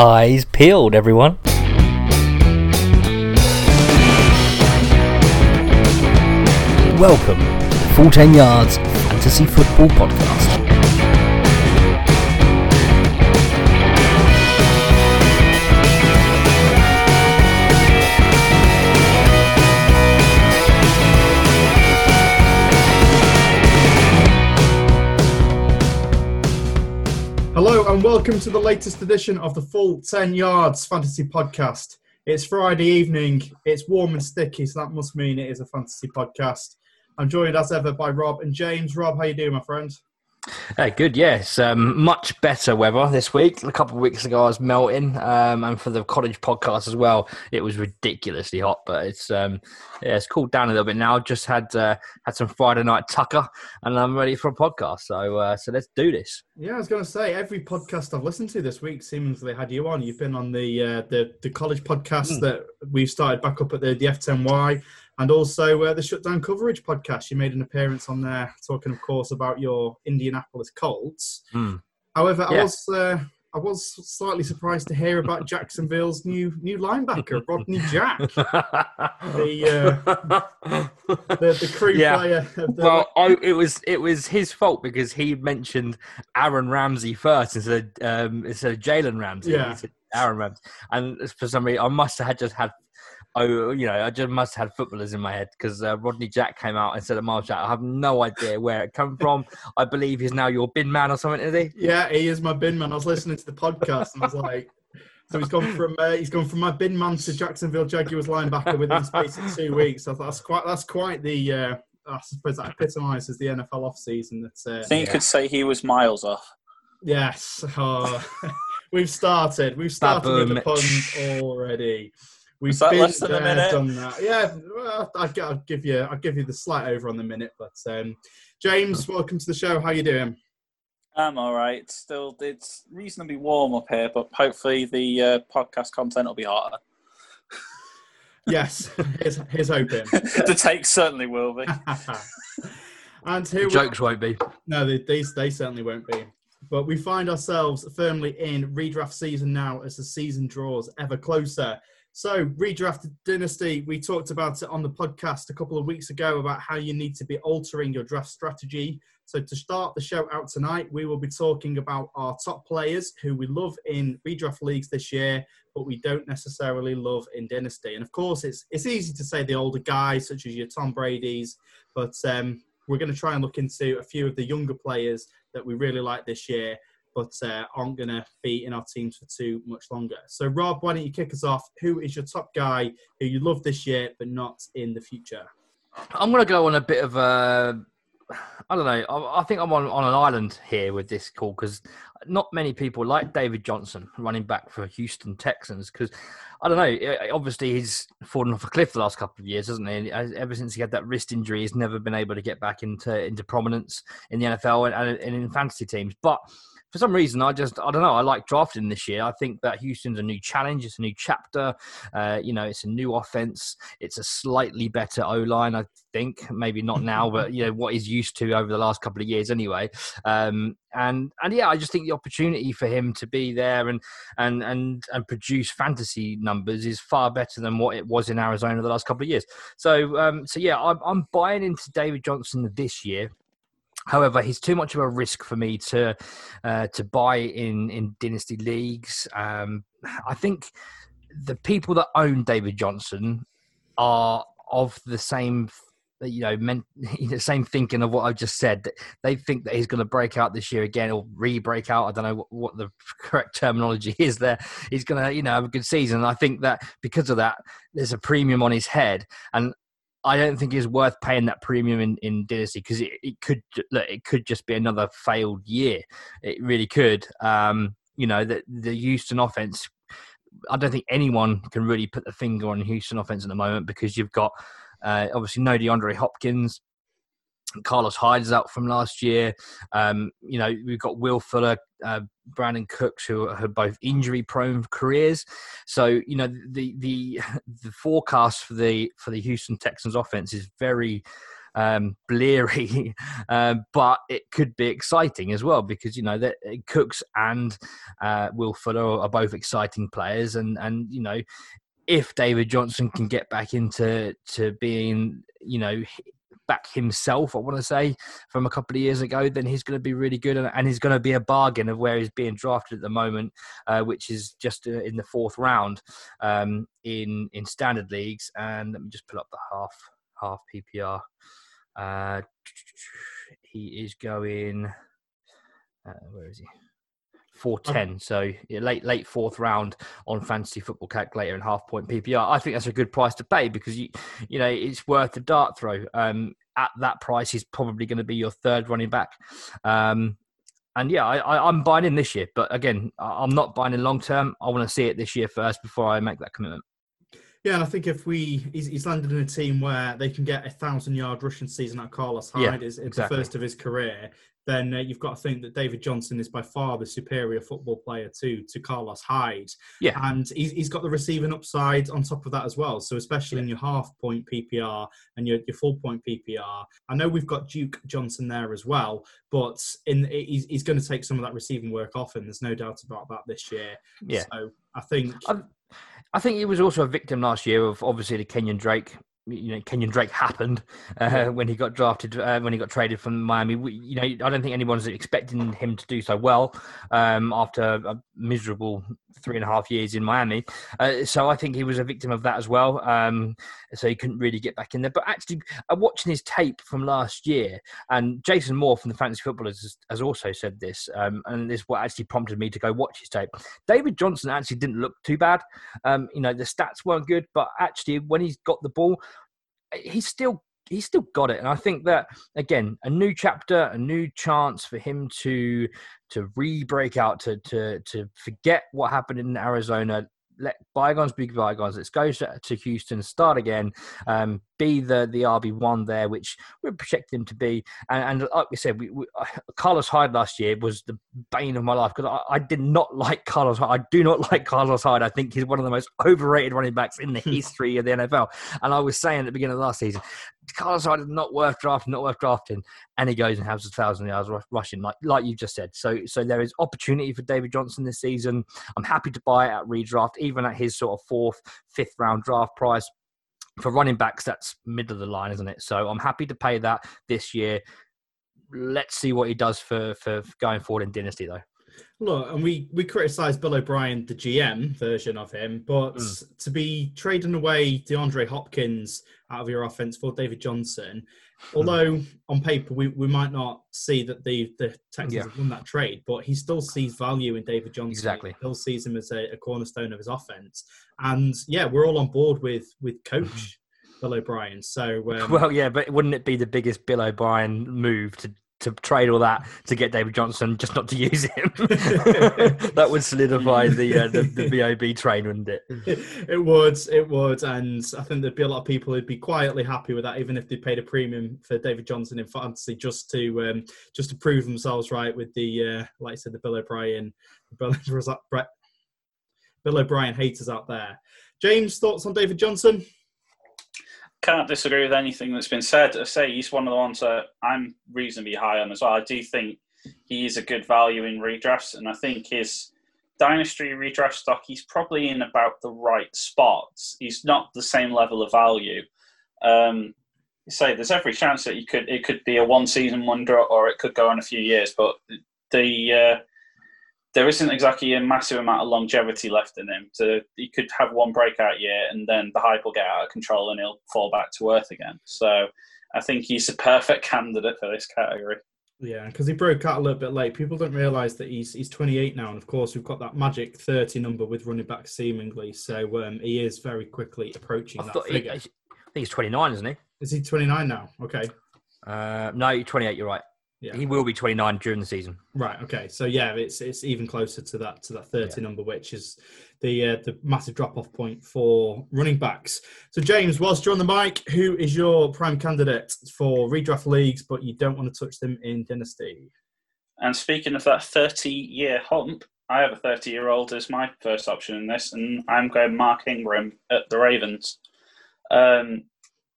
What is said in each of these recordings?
Eyes peeled, everyone. Welcome to the Full 10 Yards Fantasy Football Podcast. Welcome to the latest edition of the Full 10 Yards Fantasy Podcast. It's Friday evening, it's warm and sticky, so that must mean it is a fantasy podcast. I'm joined as ever by Rob and James. Rob, how you doing, my friend? Uh, good, yes. Um, much better weather this week. A couple of weeks ago, I was melting, um, and for the college podcast as well, it was ridiculously hot. But it's um, yeah, it's cooled down a little bit now. Just had uh, had some Friday night tucker, and I'm ready for a podcast. So uh, so let's do this. Yeah, I was going to say every podcast I've listened to this week seems they had you on. You've been on the uh, the the college podcast Mm. that we've started back up at the the F10Y, and also uh, the Shutdown Coverage podcast. You made an appearance on there, talking, of course, about your Indianapolis Colts. Mm. However, I was uh, I was slightly surprised to hear about Jacksonville's new new linebacker, Rodney Jack, the the, the Crewe Yeah. player. Of the, well, I, it was it was his fault because he mentioned Aaron Ramsey first instead of, um, instead of Jalen Ramsey. Yeah. Aaron Ramsey, and for some reason, I must have had just had. Oh, you know, I just must have had footballers in my head because uh, Rodney Jack came out instead of Myles Jack. I have no idea where it come from. I believe he's now your bin man or something, is he? yeah, he is my bin man. I was listening to the podcast and I was like, so he's gone from uh, he's gone from my bin man to Jacksonville Jaguars linebacker within the space of two weeks. I thought that's quite that's quite the. Uh, I suppose that epitomises the NFL off season. That uh, I think you could say he was miles off. Yes. Oh, we've started. We've started with the Baboom. puns already. We've Was that been less than a there, minute? done that. Yeah, well, I'll, I'll give you. I'll give you the slight over on the minute. But um, James, welcome to the show. How you doing? I'm all right. Still, it's reasonably warm up here, but hopefully the uh, podcast content will be hotter. Yes, here's, here's hoping. the take certainly will be. and here we Jokes won't be. No, they, they, they certainly won't be. But we find ourselves firmly in redraft season now as the season draws ever closer. So, redraft dynasty, we talked about it on the podcast a couple of weeks ago about how you need to be altering your draft strategy. So, to start the show out tonight, we will be talking about our top players who we love in redraft leagues this year, but we don't necessarily love in dynasty. And of course, it's it's easy to say the older guys, such as your Tom Brady's, but um, we're going to try and look into a few of the younger players that we really like this year, but uh, aren't going to be in our teams for too much longer. So, Rob, why don't you kick us off? Who is your top guy who you love this year, but not in the future? I'm going to go on a bit of a. I don't know. I, think I'm on, on an island here with this call because not many people like David Johnson, running back for Houston Texans. Because I don't know. eh, Obviously, he's fallen off a cliff the last couple of years, hasn't he? And Ever since he had that wrist injury, he's never been able to get back into into prominence in the NFL and, and in fantasy teams. But for some reason, I just I don't know. I like drafting this year. I think that Houston's a new challenge. It's a new chapter. Uh, you know, it's a new offense. It's a slightly better O line. I think maybe not now, but you know what he's used to over the last couple of years anyway. Um, and and yeah, I just think the opportunity for him to be there and and and and produce fantasy numbers is far better than what it was in Arizona the last couple of years. So um, so yeah, I'm, I'm buying into David Johnson this year. However, he's too much of a risk for me to uh, to buy in in dynasty leagues. Um, I think the people that own David Johnson are of the same you know meant the same thinking of what I've just said. They think that he's going to break out this year again or re-break out. I don't know what, what the correct terminology is there. He's going to you know have a good season. And I think that because of that, there's a premium on his head, and I don't think it's worth paying that premium in, in Dynasty because it, it could look, it could just be another failed year. It really could. Um, you know, the the Houston offense. I don't think anyone can really put the finger on Houston offense at the moment because you've got uh, obviously no DeAndre Hopkins. Carlos Hyde is out from last year. Um, you know, we've got Will Fuller, uh, Brandin Cooks, who are both injury-prone careers. So, you know, the the the forecast for the for the Houston Texans offense is very um, bleary, um, but it could be exciting as well because you know that uh, Cooks and uh, Will Fuller are both exciting players, and and you know if David Johnson can get back into to being you know back himself, I want to say, from a couple of years ago, then he's going to be really good. And, and he's going to be a bargain of where he's being drafted at the moment, uh, which is just uh, in the fourth round um, in in standard leagues. And let me just pull up the half half PPR. Uh, he is going. Uh, where is he? 410. So yeah, late late fourth round on fantasy football calculator and half point PPR. I think that's a good price to pay because you you know it's worth the dart throw. Um, at that price, he's probably going to be your third running back. Um, and yeah, I, am buying in this year, but again, I'm not buying in long term. I want to see it this year first before I make that commitment. Yeah, and I think if we he's, he's, landed in a team where they can get a thousand yard rushing season at Carlos Hyde, yeah, is exactly. the first of his career then uh, you've got to think that David Johnson is by far the superior football player to to Carlos Hyde. Yeah, and he's, he's got the receiving upside on top of that as well. So especially yeah. in your half point PPR and your, your full point PPR, I know we've got Duke Johnson there as well, but in he's, he's going to take some of that receiving work off, and there's no doubt about that this year. Yeah, so I think. i I think he was also a victim last year of obviously the Kenyan Drake you know Kenyan Drake happened uh, when he got drafted uh, when he got traded from Miami. We, you know, I don't think anyone's expecting him to do so well um, after a miserable three and a half years in Miami. Uh, so I think he was a victim of that as well. Um, so he couldn't really get back in there. But actually, uh, watching his tape from last year, and Jason Moore from the Fantasy Footballers has, has also said this, um, and this is what actually prompted me to go watch his tape. David Johnson actually didn't look too bad. Um, you know, the stats weren't good, but actually, when he's got the ball, he's still he's still got it and i think that again a new chapter a new chance for him to to re-break out to to to forget what happened in arizona let bygones be bygones. Let's go to Houston, start again, um, be the the RB one there, which we're projecting him to be. And, and like we said, we, we, uh, Carlos Hyde last year was the bane of my life because I, I, did not like Carlos. Hyde. I do not like Carlos Hyde. I think he's one of the most overrated running backs in the history of the NFL. And I was saying at the beginning of last season, Carlos Hyde is not worth drafting, not worth drafting, and he goes and has a thousand yards rushing, like like you just said. So so there is opportunity for David Johnson this season. I'm happy to buy it at redraft, even at his sort of fourth, fifth round draft price. For running backs, that's middle of the line, isn't it? So I'm happy to pay that this year. Let's see what he does for for going forward in Dynasty, though. Look, and we we criticised Bill O'Brien, the GM version of him, but mm. to be trading away DeAndre Hopkins out of your offense for David Johnson, hmm. although mm. on paper we, we might not see that the the Texans yeah. have won that trade, but he still sees value in David Johnson. Exactly, he still sees him as a, a cornerstone of his offense, and yeah, we're all on board with with Coach. Mm. Bill O'Brien. So, um, well, yeah, but wouldn't it be the biggest Bill O'Brien move to to trade all that to get David Johnson, just not to use him. that would solidify the, uh, the the BOB trade, wouldn't it? It would, it would, and I think there'd be a lot of people who'd be quietly happy with that, even if they paid a premium for David Johnson in fantasy, just to um, just to prove themselves right with the uh, like I said, the Bill O'Brien, Bill, Bill O'Brien haters out there. James, thoughts on David Johnson? Can't disagree with anything that's been said. I say he's one of the ones that I'm reasonably high on as well. I do think he is a good value in redrafts, and I think his dynasty redraft stock he's probably in about the right spots. He's not the same level of value. Um, say there's every chance that he could it could be a one season wonder or it could go on a few years, but the uh, there isn't exactly a massive amount of longevity left in him. To he could have one breakout year and then the hype will get out of control and he'll fall back to earth again. So I think he's a perfect candidate for this category. Yeah, because he broke out a little bit late. People don't realise that he's he's 28 now, and of course we've got that magic 30 number with running back seemingly. So um, he is very quickly approaching I that figure. He, I think he's 29, isn't he? Is he 29 now? Okay. Uh, no, 28. You're right. Yeah. He will be 29 during the season. Right. Okay. So yeah, it's it's even closer to that to that 30 yeah. number, which is the uh, the massive drop off point for running backs. So James, whilst you're on the mic, who is your prime candidate for redraft leagues, but you don't want to touch them in dynasty? And speaking of that 30 year hump, I have a 30 year old as my first option in this, and I'm going Mark Ingram at the Ravens. Um,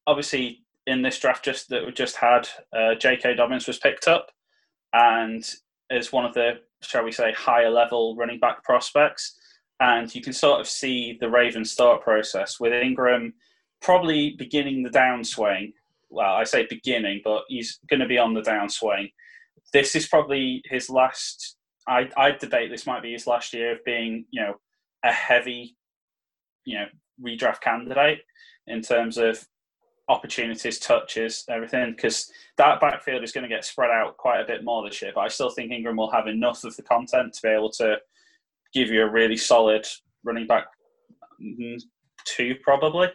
obviously, in this draft just that we just had, uh, J.K. Dobbins was picked up, and is one of the shall we say higher level running back prospects, and you can sort of see the Ravens start process with Ingram probably beginning the downswing. Well, I say beginning, but he's going to be on the downswing. This is probably his last. I I debate this might be his last year of being you know a heavy, you know, redraft candidate in terms of opportunities, touches, everything, because that backfield is going to get spread out quite a bit more this year. But I still think Ingram will have enough of the content to be able to give you a really solid running back mm, two, probably,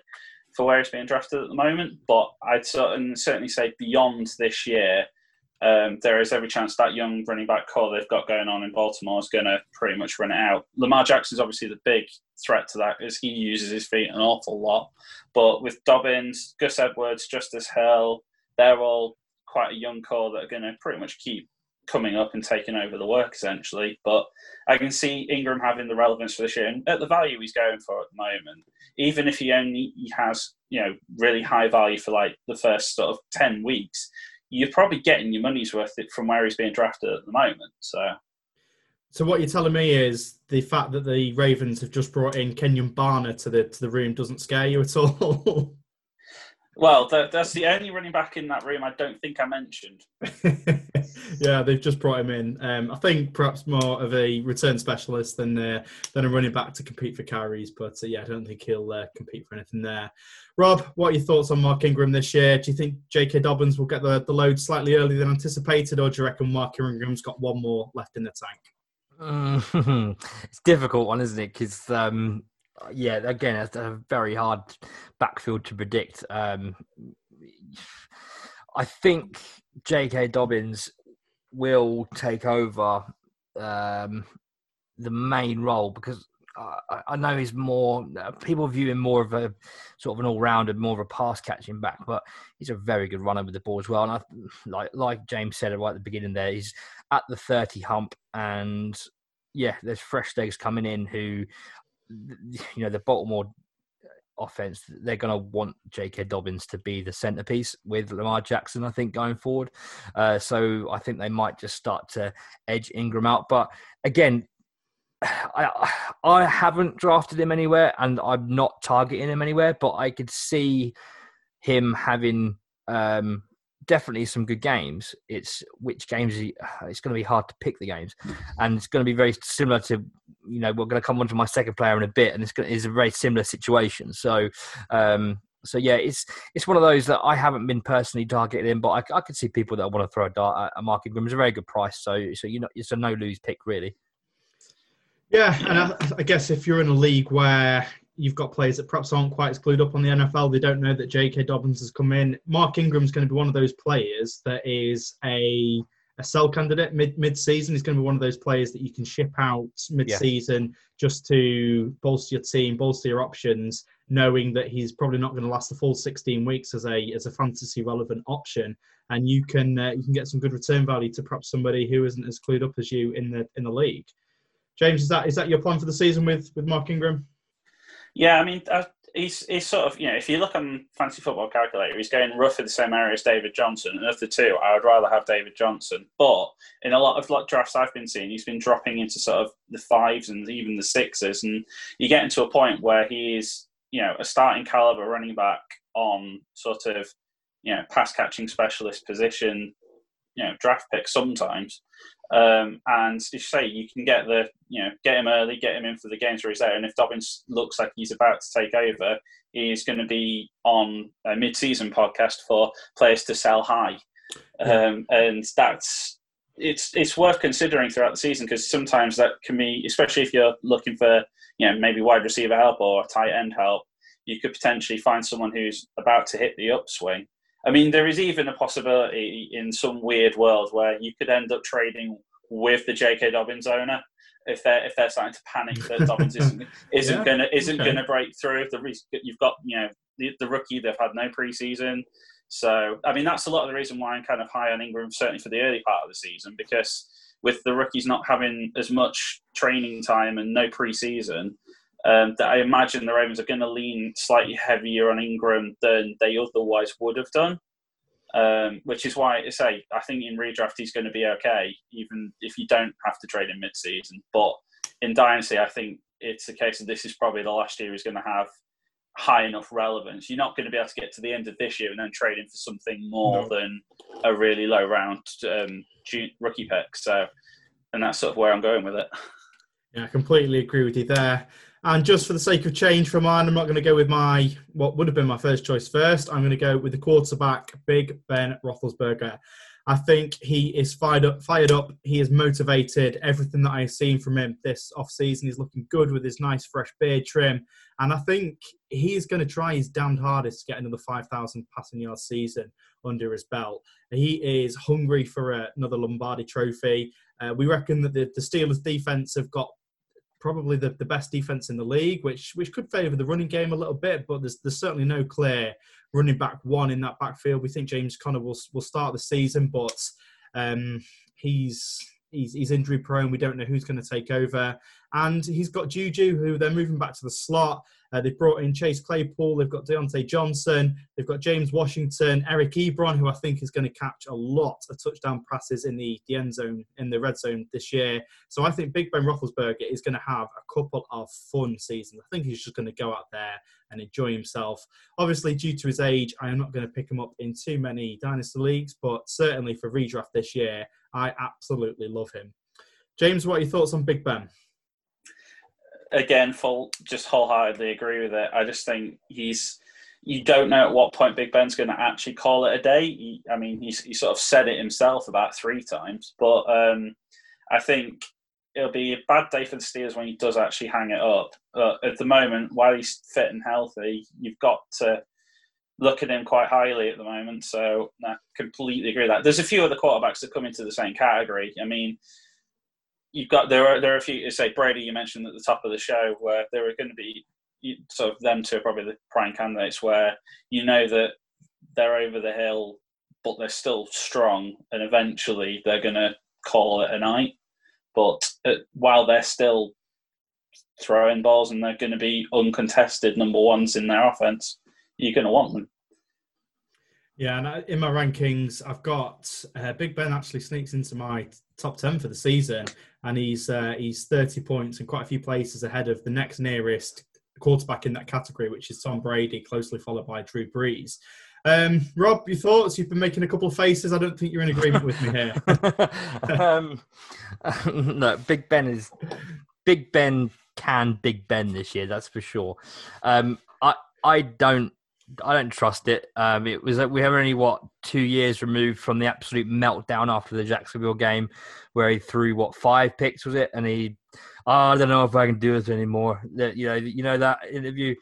for where he's being drafted at the moment. But I'd certainly say beyond this year, um, there is every chance that young running back core they've got going on in Baltimore is going to pretty much run it out. Lamar Jackson is obviously the big threat to that because he uses his feet an awful lot. But with Dobbins, Gus Edwards, Justice Hill, they're all quite a young core that are going to pretty much keep coming up and taking over the work essentially. But I can see Ingram having the relevance for this year and at the value he's going for at the moment. Even if he only he has you know really high value for like the first sort of ten weeks you're probably getting your money's worth it from where he's being drafted at the moment. So, so what you're telling me is the fact that the Ravens have just brought in Kenjon Barner to the to the room doesn't scare you at all. Well, that, that's the only running back in that room I don't think I mentioned. yeah, they've just brought him in. Um, I think perhaps more of a return specialist than uh, than a running back to compete for carries, but uh, yeah, I don't think he'll uh, compete for anything there. Rob, what are your thoughts on Mark Ingram this year? Do you think J.K. Dobbins will get the, the load slightly earlier than anticipated, or do you reckon Mark Ingram's got one more left in the tank? it's a difficult one, isn't it? Because um, yeah, again, it's a very hard backfield to predict. Um, I think J.K. Dobbins will take over um, the main role because I, I know he's more. People view him more of a sort of an all-rounder, more of a pass catching back, but he's a very good runner with the ball as well. And I, like like James said right at the beginning, there he's at the thirty hump, and yeah, there's fresh legs coming in who you know the Baltimore offense, they're going to want J.K. Dobbins to be the centerpiece with Lamar Jackson, I think, going forward. Uh, so I think they might just start to edge Ingram out. But again, I I haven't drafted him anywhere, and I'm not targeting him anywhere. But I could see him having um, definitely some good games. It's which games it's going to be hard to pick the games, and it's going to be very similar to you know we're going to come on to my second player in a bit, and it's going to, it's a very similar situation. So. Um, so yeah, it's it's one of those that I haven't been personally targeted in, but I, I could see people that want to throw a dart at, Mark Ingram. It's a very good price, so so you know it's a no lose pick really. Yeah, and I, I, guess if you're in a league where you've got players that perhaps aren't quite as glued up on the NFL. They don't know that J.K. Dobbins has come in. Mark Ingram's going to be one of those players that is a a sell candidate mid mid season. He's going to be one of those players that you can ship out mid season yeah. just to bolster your team, bolster your options, knowing that he's probably not going to last the full 16 weeks as a as a fantasy relevant option. And you can uh, you can get some good return value to perhaps somebody who isn't as clued up as you in the in the league. James, is that is that your plan for the season with with Mark Ingram? Yeah, I mean, he's he's sort of you know, if you look on Fantasy Football Calculator, he's going roughly the same area as David Johnson. And of the two, I would rather have David Johnson. But in a lot of like drafts I've been seeing, he's been dropping into sort of the fives and even the sixes, and you get into a point where he is you know a starting caliber running back on sort of you know pass catching specialist position, you know draft pick sometimes. Um, and if you say you can get the, you know, get him early, get him in for the games where he's there, and if Dobbins looks like he's about to take over, he's going to be on a mid-season podcast for players to sell high, um, and that's it's it's worth considering throughout the season because sometimes that can be, especially if you're looking for, you know, maybe wide receiver help or tight end help, you could potentially find someone who's about to hit the upswing I mean, there is even a possibility in some weird world where you could end up trading with the J.K. Dobbins owner if they're if they're starting to panic that Dobbins isn't isn't yeah, gonna isn't okay. gonna break through. The you've got you know the, the rookie they've had no preseason, so I mean that's a lot of the reason why I'm kind of high on Ingram certainly for the early part of the season because with the rookies not having as much training time and no preseason, um, that I imagine the Ravens are going to lean slightly heavier on Ingram than they otherwise would have done. Um, which is why I say I think in redraft he's going to be okay, even if you don't have to trade him mid-season. But in dynasty, I think it's a case of this is probably the last year he's going to have high enough relevance. You're not going to be able to get to the end of this year and then trade him for something more no. than a really low round um, rookie pick. So, and that's sort of where I'm going with it. Yeah, I completely agree with you there. And just for the sake of change for mine, I'm not going to go with my what would have been my first choice first. I'm going to go with the quarterback, Big Ben Roethlisberger. I think he is fired up. Fired up. He is motivated. Everything that I've seen from him this off season, he's looking good with his nice fresh beard trim, and I think he's going to try his damned hardest to get another 5,000 passing yard season under his belt. He is hungry for another Lombardi Trophy. Uh, we reckon that the, the Steelers' defense have got probably the, the best defense in the league, which which could favour the running game a little bit, but there's there's certainly no clear running back one in that backfield. We think James Conner will will start the season, but um, he's he's he's injury prone. We don't know who's going to take over, and he's got Juju, who they're moving back to the slot. Uh, they've brought in Chase Claypool. They've got Diontae Johnson. They've got James Washington, Eric Ebron, who I think is going to catch a lot of touchdown passes in the, the end zone, in the red zone this year. So I think Big Ben Roethlisberger is going to have a couple of fun seasons. I think he's just going to go out there and enjoy himself. Obviously, due to his age, I am not going to pick him up in too many dynasty leagues, but certainly for redraft this year, I absolutely love him. James, what are your thoughts on Big Ben? Again, full just wholeheartedly agree with it. I just think he's you don't know at what point Big Ben's going to actually call it a day. He, I mean, he's, he sort of said it himself about three times, but um, I think it'll be a bad day for the Steelers when he does actually hang it up. At the moment, while he's fit and healthy, you've got to look at him quite highly at the moment. So I completely agree with that. There's a few other quarterbacks that come into the same category. I mean, you've got there are there are a few. Say Brady, you mentioned at the top of the show, where there are going to be sort of them two are probably the prime candidates where you know that they're over the hill, but they're still strong, and eventually they're going to call it a night. But uh, while they're still throwing balls and they're going to be uncontested number ones in their offense, you're going to want them. Yeah, and in my rankings, I've got uh, Big Ben actually sneaks into my top ten for the season, and he's uh, he's thirty points and quite a few places ahead of the next nearest quarterback in that category, which is Tom Brady, closely followed by Drew Brees. Um, Rob, your thoughts? You've been making a couple of faces. I don't think you're in agreement with me here. um, no, Big Ben is Big Ben can Big Ben this year. That's for sure. Um, I I don't I don't trust it. Um, it was like we were only what two years removed from the absolute meltdown after the Jacksonville game, where he threw what five picks was it, and he, oh, I don't know if I can do this anymore. That you know, you know that interview.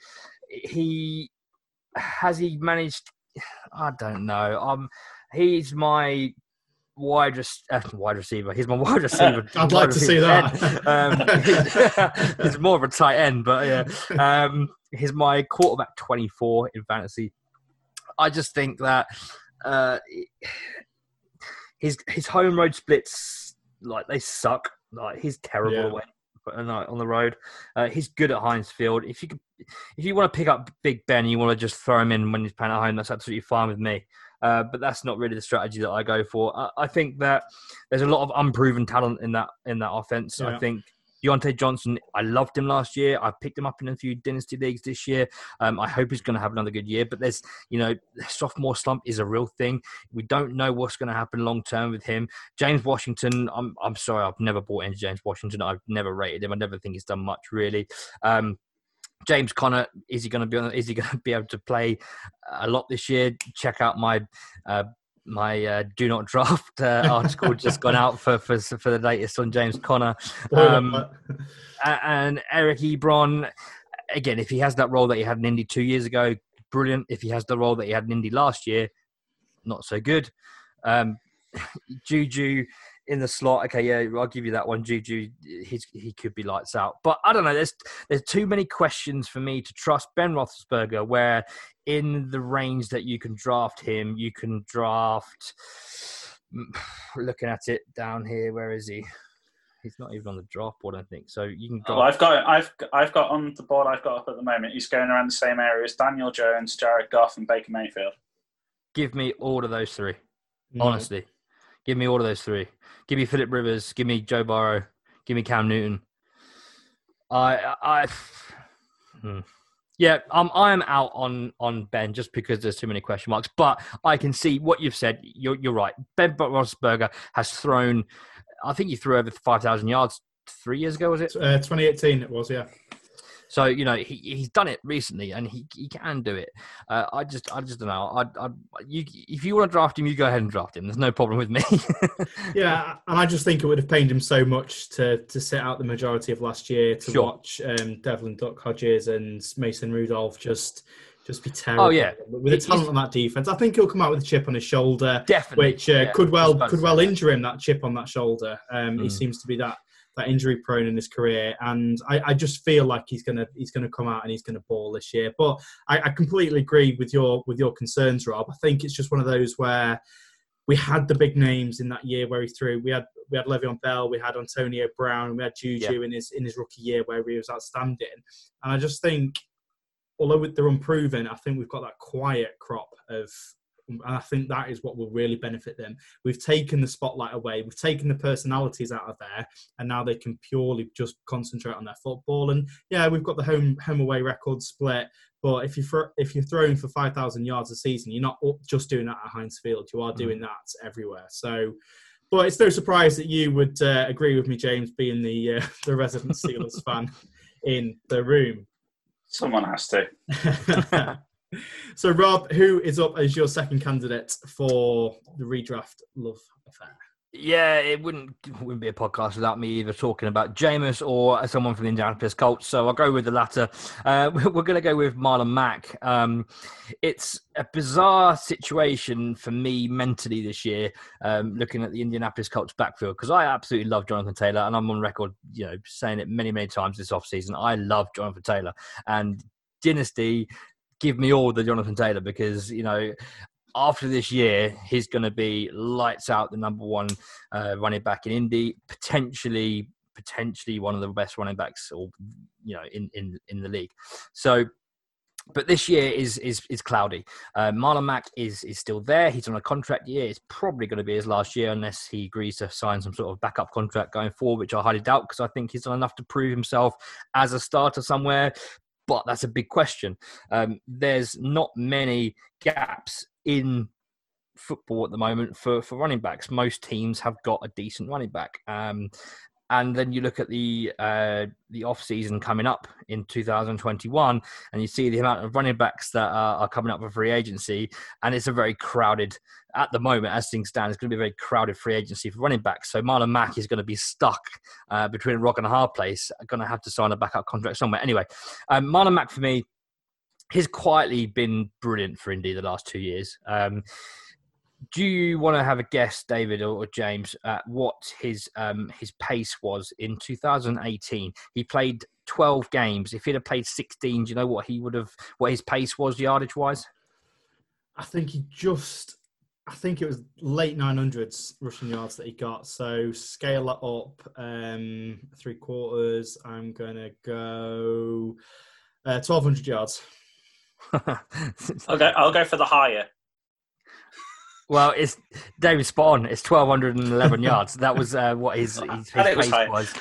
He has he managed. I don't know. Um, he's my wide, uh, wide receiver. He's my wide receiver. I'd wide like to see that. um, he's, more of a tight end, but yeah. Um, he's my quarterback 24 in fantasy. I just think that uh, his his home road splits like they suck. Like he's terrible yeah. away on the road. Uh, he's good at Heinz Field. If you could, if you want to pick up Big Ben, you want to just throw him in when he's playing at home. That's absolutely fine with me. Uh, but that's not really the strategy that I go for. I, I, think that there's a lot of unproven talent in that in that offense. Yeah. I think Diontae Johnson, I loved him last year. I picked him up in a few dynasty leagues this year. Um, I hope he's going to have another good year. But there's, you know, sophomore slump is a real thing. We don't know what's going to happen long term with him. James Washington, I'm, I'm sorry, I've never bought into James Washington. I've never rated him. I never think he's done much really. Um, James Conner, is he going to be on? Is he going to be able to play a lot this year? Check out my uh, my uh, do not draft uh, article just gone out for, for for the latest on James Conner um, and Eric Ebron. Again, if he has that role that he had in Indy two years ago, brilliant. If he has the role that he had in Indy last year, not so good. Um, Juju in the slot. Okay, yeah, I'll give you that one. Juju, he's, he could be lights out, but I don't know. There's there's too many questions for me to trust Ben Roethlisberger. Where in the range that you can draft him, you can draft. Looking at it down here, where is he? he's not even on the draft board. I think so. You can Well, draft. I've got I've I've got on the board I've got up at the moment. He's going around the same area as Daniel Jones, Jared Goff, and Baker Mayfield. Give me all of those three. No. Honestly, give me all of those three. Give me Philip Rivers. Give me Joe Burrow. Give me Cam Newton. I, I, hmm. yeah, I'm, I am out on on Ben just because there's too many question marks. But I can see what you've said. You're you're right. Ben Roethlisberger has thrown. I think he threw over five thousand yards three years ago. Was it? Uh, 2018 it was, yeah. So you know he he's done it recently, and he he can do it. Uh, I just I just don't know. I I you if you want to draft him, you go ahead and draft him. There's no problem with me. Yeah, and I just think it would have pained him so much to to sit out the majority of last year to Sure. watch um, Devlin Duck Hodges and Mason Rudolph just just be terrible. Oh, yeah. with the He's- talent on that defense, I think he'll come out with a chip on his shoulder, Definitely, which uh, yeah, could well could well injure him. That chip on that shoulder. Um, He Mm. seems to be that that injury prone in his career, and I, I just feel like he's gonna he's gonna come out and he's gonna ball this year. But I, I completely agree with your with your concerns, Rob. I think it's just one of those where we had the big names in that year where he threw. We had we had Le'Veon Bell, we had Antonio Brown, we had Juju in his in his rookie year where he was outstanding. And I just think, although they're unproven, I think we've got that quiet crop of. And I think that is what will really benefit them. We've taken the spotlight away. We've taken the personalities out of there, and now they can purely just concentrate on their football. And yeah, we've got the home home away record split. But if you throw, if you're throwing for five thousand yards a season, you're not just doing that at Heinz Field. You are doing that everywhere. So, but it's no surprise that you would uh, agree with me, James, being the uh, the resident Steelers fan in the room. Someone has to. so, Rob, who is up as your second candidate for the redraft love affair? Yeah, it wouldn't wouldn't be a podcast without me either talking about Jameis or someone from the Indianapolis Colts. So I'll go with the latter. Uh, we're going to go with Marlon Mack. Um, it's a bizarre situation for me mentally this year, um, looking at the Indianapolis Colts backfield because I absolutely love Jonathan Taylor, and I'm on record, you know, saying it many many times this offseason. I love Jonathan Taylor and Dynasty. Give me all the Jonathan Taylor because you know after this year, he's going to be lights out the number one uh, running back in Indy, potentially potentially one of the best running backs, or you know, in in in the league. So. But this year is is is cloudy. Uh, Marlon Mack is is still there. He's on a contract year. It's probably going to be his last year unless he agrees to sign some sort of backup contract going forward, which I highly doubt because I think he's done enough to prove himself as a starter somewhere. But that's a big question. Um, there's not many gaps in football at the moment for, for running backs. Most teams have got a decent running back. Um, and then you look at the uh, the off season coming up in 2021, and you see the amount of running backs that are, are coming up for free agency, and it's a very crowded at the moment as things stand. It's going to be a very crowded free agency for running backs. So Marlon Mack is going to be stuck uh, between a rock and a hard place. Going to have to sign a backup contract somewhere. Anyway, um, Marlon Mack for me he's quietly been brilliant for Indy the last two years. Um, do you want to have a guess, David or, or James, at what his um, his pace was in 2018? He played 12 games. If he'd have played 16, do you know what he would have, what his pace was yardage wise? I think he just, I think it was late 900s rushing yards that he got. So scale it up um, three quarters. I'm going to go uh, 1,200 yards. I'll go. I'll go for the higher. Well, it's David spot on. It's 1,211 yards. That was uh, what his, his, his And it was pace was.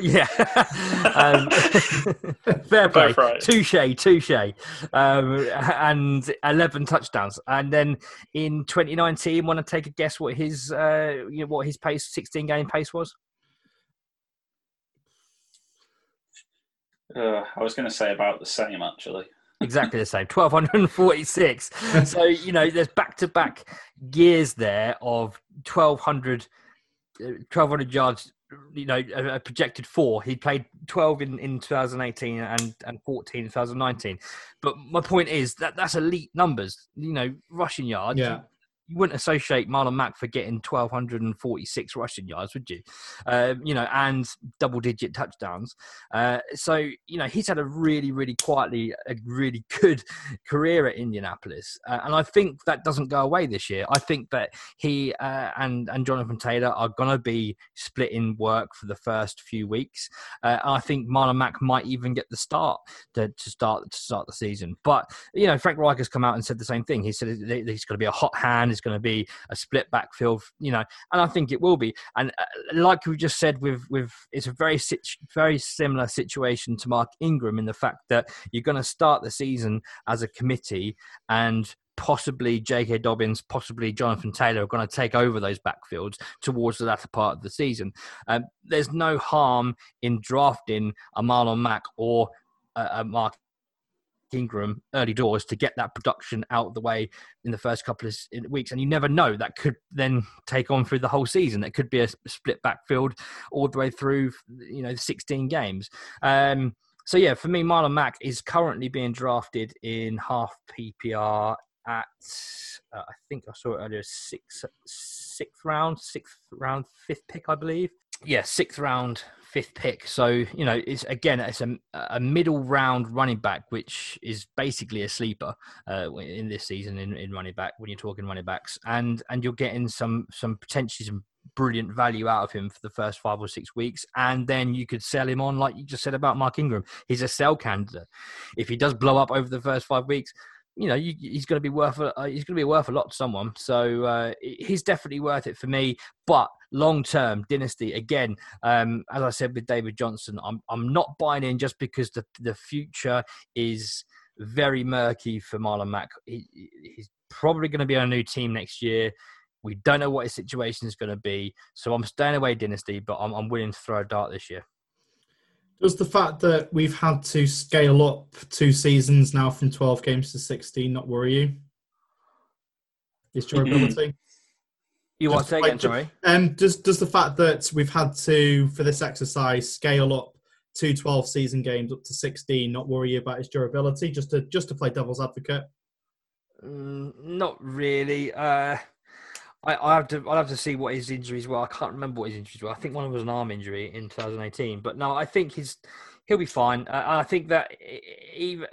Yeah. um, fair play. Touche, touche. Um, and 11 touchdowns. And then in 2019, want to take a guess what his uh, you know, what his pace, 16 game pace was? Uh, I was going to say about the same actually. Exactly the same, 1,246. so, you know, there's back to back years there of 1,200, uh, 1,200 yards, you know, a projected four. He played 12 in, in 2018 and, and 14 in 2019. But my point is that that's elite numbers, you know, rushing yards. Yeah. You wouldn't associate Marlon Mack for getting 1,246 rushing yards, would you? Um, you know, and double digit touchdowns. Uh, so, you know, he's had a really, really quietly, a really good career at Indianapolis. Uh, and I think that doesn't go away this year. I think that he uh, and, and Jonathan Taylor are going to be splitting work for the first few weeks. Uh, I think Marlon Mack might even get the start to, to start to start the season. But, you know, Frank Reich has come out and said the same thing. He said he's going to be a hot hand is going to be a split backfield, you know, and I think it will be. And uh, like we just said, with with it's a very very similar situation to Mark Ingram in the fact that you're going to start the season as a committee and possibly J.K. Dobbins, possibly Jonathan Taylor are going to take over those backfields towards the latter part of the season. Um, there's no harm in drafting a Marlon Mack or a, a Mark Ingram early doors to get that production out of the way in the first couple of weeks. And you never know, that could then take on through the whole season. It could be a split backfield all the way through, you know, 16 games. Um, so, yeah, for me, Marlon Mack is currently being drafted in half PPR at, uh, I think I saw it earlier, six, sixth round, sixth round, fifth pick, I believe. Yeah, sixth round, fifth pick. So you know, it's again, it's a, a middle round running back, which is basically a sleeper uh, in this season in, in running back when you're talking running backs, and and you're getting some some potentially some brilliant value out of him for the first five or six weeks, and then you could sell him on, like you just said about Mark Ingram. He's a sell candidate. If he does blow up over the first five weeks, you know, you, he's going to be worth a, uh, he's going to be worth a lot to someone. So uh, he's definitely worth it for me. But long term dynasty again, um, as I said with David Johnson, I'm I'm not buying in just because the the future is very murky for Marlon Mack. He, he's probably going to be on a new team next year. We don't know what his situation is going to be. So I'm staying away dynasty, but I'm, I'm willing to throw a dart this year. Does the fact that we've had to scale up two seasons now from 12 games to 16 not worry you? Is durability? You want to say again, sorry? Um, does, does the fact that we've had to, for this exercise, scale up two 12 season games up to 16 not worry you about its durability, just to, just to play devil's advocate? Mm, not really. Uh, I, I have to. I'll have to see what his injuries were. I can't remember what his injuries were. I think one was an arm injury in 2018. But no, I think he's he'll be fine. Uh, I think that even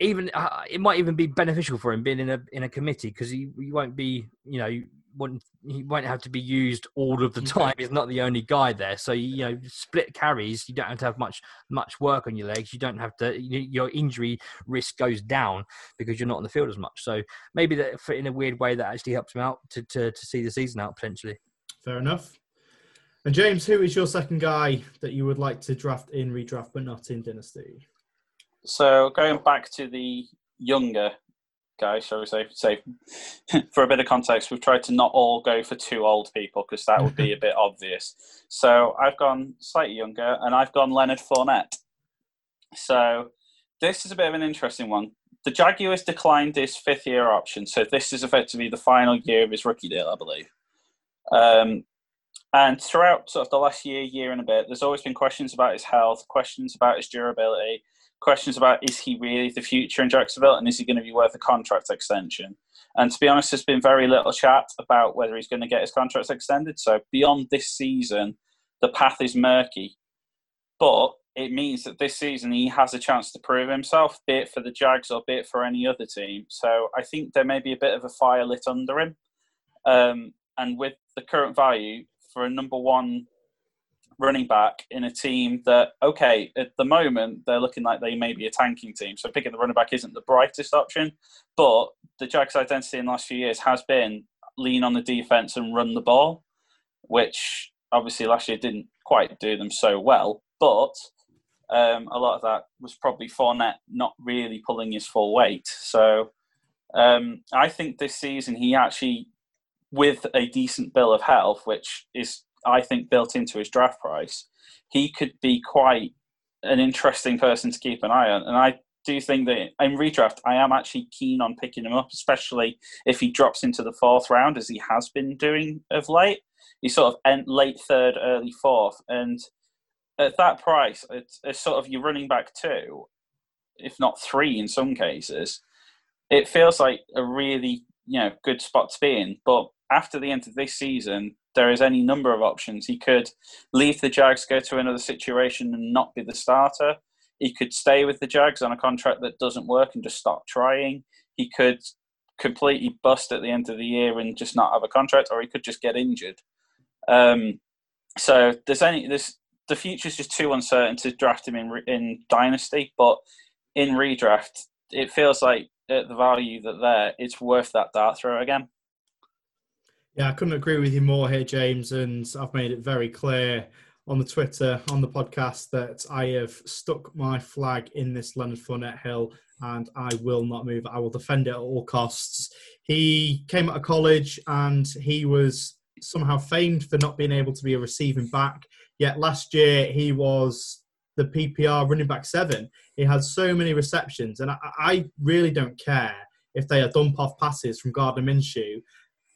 even uh, it might even be beneficial for him being in a in a committee because he, he won't be you know won't he won't have to be used all of the mm. time. He's not the only guy there, so you know split carries. You don't have to have much much work on your legs. You don't have to. your injury risk goes down because you're not on the field as much. So maybe that in a weird way that actually helps him out to to, to see the season out potentially. Fair enough. And James, who is your second guy that you would like to draft in redraft but not in dynasty? So going back to the younger guys, shall we say? Say, for a bit of context, we've tried to not all go for two old people because that would be a bit obvious. So I've gone slightly younger, and I've gone Leonard Fournette. So this is a bit of an interesting one. The Jaguars declined his fifth year option, so this is effectively the final year of his rookie deal, I believe. Um, and throughout sort of the last year, year and a bit, there's always been questions about his health, questions about his durability, questions about is he really the future in Jacksonville and is he going to be worth a contract extension? And to be honest, there's been very little chat about whether he's going to get his contract extended. So beyond this season, the path is murky. But it means that this season he has a chance to prove himself, be it for the Jags or be it for any other team. So I think there may be a bit of a fire lit under him. Um, and with the current value for a number one running back in a team that, okay, at the moment they're looking like they may be a tanking team. So picking the running back isn't the brightest option. But the Jags' identity in the last few years has been lean on the defense and run the ball, which obviously last year didn't quite do them so well. But um, a lot of that was probably Fournette not really pulling his full weight. So um, I think this season he actually, with a decent bill of health, which is I think built into his draft price, he could be quite an interesting person to keep an eye on. And I do think that in redraft, I am actually keen on picking him up, especially if he drops into the fourth round, as he has been doing of late. He's sort of end, late third, early fourth, and at that price, it's, it's sort of you're running back two, if not three in some cases. It feels like a really you know good spot to be in. But after the end of this season, there is any number of options. He could leave the Jags, go to another situation, and not be the starter. He could stay with the Jags on a contract that doesn't work and just stop trying. He could completely bust at the end of the year and just not have a contract, or he could just get injured. Um, so there's any there's the future's just too uncertain to draft him in in dynasty, but in redraft, it feels like at the value that there, it's worth that dart throw again. Yeah, I couldn't agree with you more here, James, and I've made it very clear on the Twitter, on the podcast, that I have stuck my flag in this Leonard Fournette hill and I will not move. I will defend it at all costs. He came out of college and he was somehow famed for not being able to be a receiving back. Yet last year he was the PPR running back seven. He had so many receptions, and I, I really don't care if they are dump off passes from Gardner Minshew.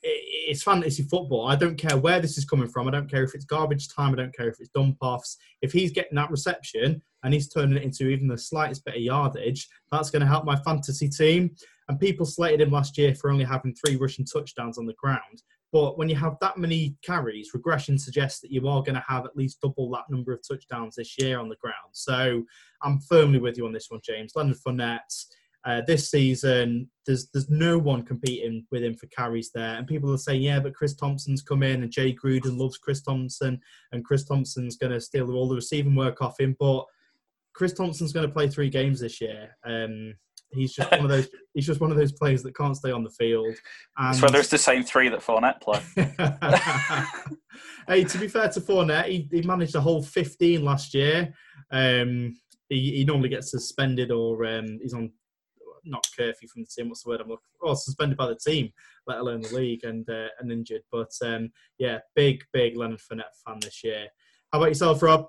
It's fantasy football. I don't care where this is coming from. I don't care if it's garbage time. I don't care if it's dump offs. If he's getting that reception and he's turning it into even the slightest bit of yardage, that's going to help my fantasy team. And people slated him last year for only having three rushing touchdowns on the ground. But when you have that many carries, regression suggests that you are going to have at least double that number of touchdowns this year on the ground. So I'm firmly with you on this one, James. Leonard Fournette. Uh, this season, there's there's no one competing with him for carries there, and people are saying, yeah, but Chris Thompson's come in, and Jay Gruden loves Chris Thompson, and Chris Thompson's going to steal all the receiving work off him. But Chris Thompson's going to play three games this year. Um, He's just one of those. He's just one of those players that can't stay on the field. And... whether it's the same three that Fournette play. hey, to be fair to Fournette, he, he managed a whole 15 last year. Um, he, he normally gets suspended or um, he's on not curfew from the team. What's the word I'm looking for? Oh, suspended by the team, let alone the league, and uh, and injured. But um, yeah, big big Leonard Fournette fan this year. How about yourself, Rob?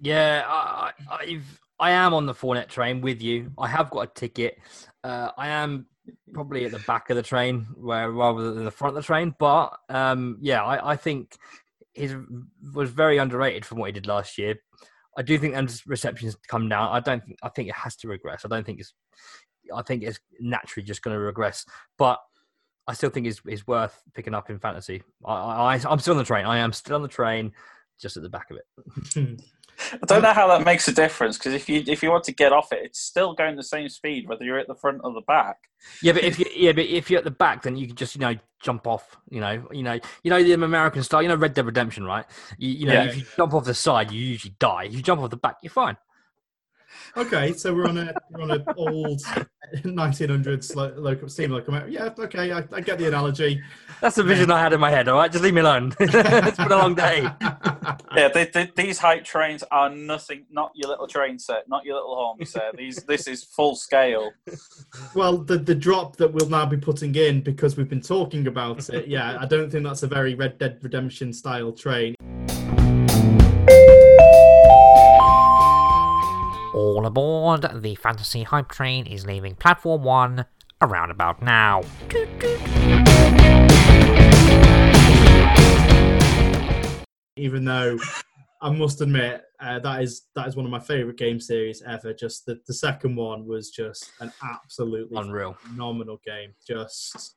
Yeah, I, I've I am on the Fournette train with you. I have got a ticket. Uh, I am probably at the back of the train, where rather than the front of the train. But um, yeah, I, I, think he was very underrated from what he did last year. I do think and receptions come down. I don't. Think, I think it has to regress. I don't think it's. I think it's naturally just going to regress. But I still think it's, it's worth picking up in fantasy. I, I, I'm still on the train. I am still on the train, just at the back of it. I don't um, know how that makes a difference because if you if you want to get off it, it's still going the same speed whether you're at the front or the back. Yeah, but if you yeah, but if you're at the back, then you can just you know jump off. You know, you know, you know the American style. You know, Red Dead Redemption, right? You, you know, yeah. if you jump off the side, you usually die. If you jump off the back, you're fine. Okay, so we're on a we're on an old 1900s lo- local steam locomotive. Yeah, okay, I, I, get the analogy. That's the vision I had in my head. All right, just leave me alone. it's been a long day. yeah, they, they, these hype trains are nothing. Not your little train set. Not your little home set. These this is full scale. Well, the the drop that we'll now be putting in because we've been talking about it. Yeah, I don't think that's a very Red Dead Redemption style train. All aboard, the fantasy hype train is leaving platform one around about now. Even though I must admit uh, that is that is one of my favorite game series ever. Just the, the second one was just an absolutely unreal, phenomenal game. Just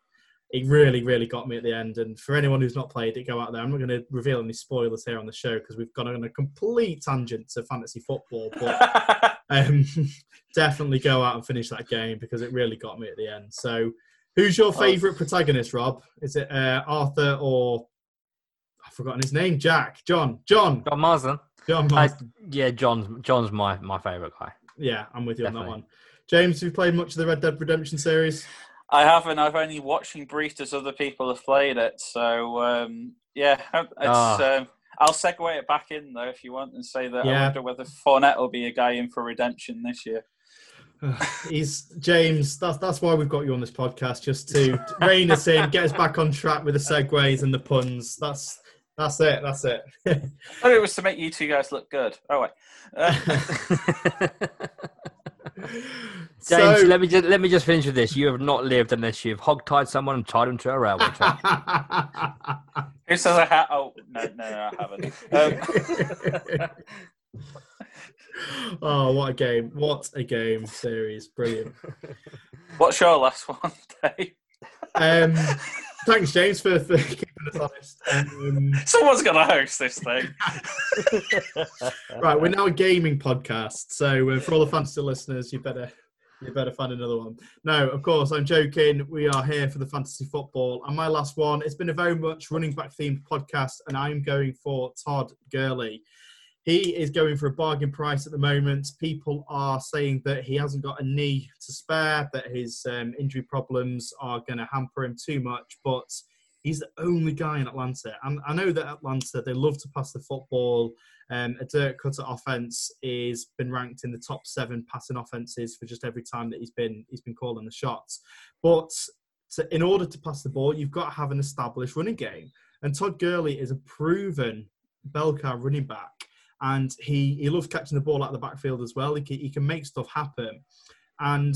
it really, really got me at the end. And for anyone who's not played it, go out there. I'm not going to reveal any spoilers here on the show because we've gone on a complete tangent to fantasy football. But um, definitely go out and finish that game because it really got me at the end. So, who's your favourite oh. protagonist, Rob? Is it uh, Arthur or I've forgotten his name? Jack, John, John, John Marston. John Marston. Uh, yeah, John's John's my my favourite guy. Yeah, I'm with you definitely. on that one. James, have you played much of the Red Dead Redemption series? I haven't. I've only watching briefed as other people have played it. So um, yeah, it's. Oh. Um, I'll segue it back in though if you want and say that yeah. I wonder whether Fournette will be a guy in for redemption this year. He's James. That's that's why we've got you on this podcast, just to rein us in, get us back on track with the segues and the puns. That's that's it. That's it. oh, it was to make you two guys look good. Oh wait. Uh, James, so, let me just let me just finish with this. You have not lived unless you've hogtied someone and tied them to a railway track. Who says I have? Oh no, no, no, I haven't. Um... oh, what a game! What a game series! Brilliant. What's your last one, Dave? Um, thanks, James, for, for keeping us honest. Um, Someone's going to host this thing. right, we're now a gaming podcast, so uh, for all the fantasy listeners, you better you better find another one. No, of course, I'm joking. We are here for the fantasy football, and my last one. It's been a very much running back themed podcast, and I'm going for Todd Gurley. He is going for a bargain price at the moment. People are saying that he hasn't got a knee to spare, that his um, injury problems are going to hamper him too much, but he's the only guy in Atlanta. And I know that Atlanta, they love to pass the football. Um, a Dirk Koetter offense is been ranked in the top seven passing offenses for just every time that he's been he's been calling the shots. But to, in order to pass the ball, you've got to have an established running game. And Todd Gurley is a proven bell cow running back and he he loves catching the ball out of the backfield as well. He can, he can make stuff happen, and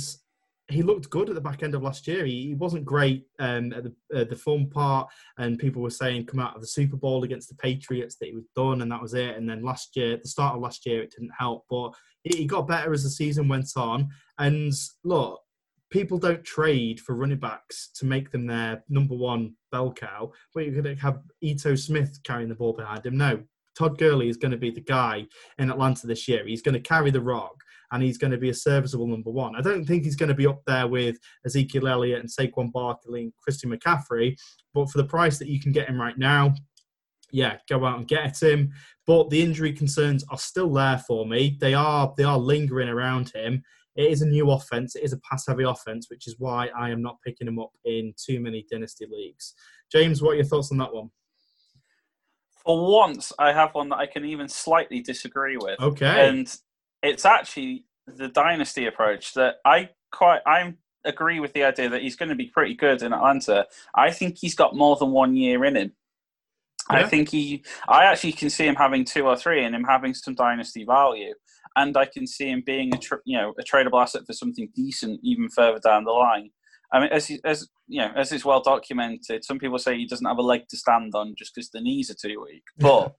he looked good at the back end of last year. He, he wasn't great um, at the uh, the fun part, and people were saying come out of the Super Bowl against the Patriots that he was done, and that was it. And then last year, the start of last year, it didn't help, but he, he got better as the season went on. And look, people don't trade for running backs to make them their number one bell cow. But you're going to have Ito Smith carrying the ball behind him. No, Todd Gurley is going to be the guy in Atlanta this year. He's going to carry the rock and he's going to be a serviceable number one. I don't think he's going to be up there with Ezekiel Elliott and Saquon Barkley and Christian McCaffrey, but for the price that you can get him right now, yeah, go out and get him. But the injury concerns are still there for me. They are they are lingering around him. It is a new offense. It is a pass heavy offense, which is why I am not picking him up in too many dynasty leagues. James, what are your thoughts on that one? For once, I have one that I can even slightly disagree with. Okay. And it's actually the dynasty approach that I quite I'm agree with the idea that he's going to be pretty good in Atlanta. I think he's got more than one year in him. Yeah. I think he. I actually can see him having two or three, and him having some dynasty value. And I can see him being a tr- you know a tradable asset for something decent even further down the line. I mean, as he, as you know, as is well documented, some people say he doesn't have a leg to stand on just because the knees are too weak. But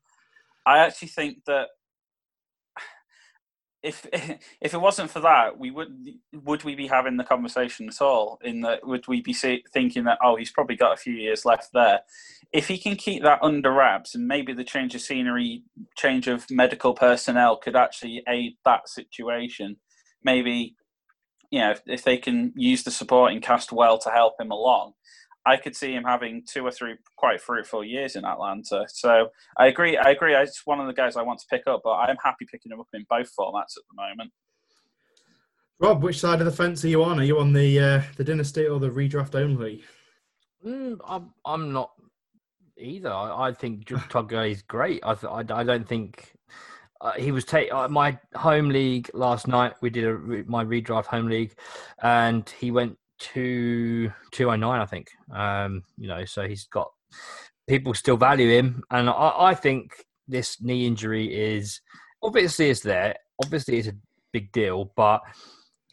I actually think that if if it wasn't for that, we would would we be having the conversation at all? In that, would we be see, thinking that oh, he's probably got a few years left there? If he can keep that under wraps, and maybe the change of scenery, change of medical personnel could actually aid that situation. Maybe you know if, if they can use the supporting cast well to help him along. I could see him having two or three quite fruitful years in Atlanta. So I agree. I agree. It's one of the guys I want to pick up, but I'm happy picking him up in both formats at the moment. Rob, which side of the fence are you on? Are you on the uh, the dynasty or the redraft only? Mm, I'm, I'm not either. I, I think Ju- Todd Gurley is great. I, th- I, I don't think uh, he was take uh, my home league last night. We did a re- my redraft home league, and he went to two oh nine. I think. Um, you know, so he's got people still value him, and I, I think this knee injury is obviously it's there. Obviously, it's a big deal, but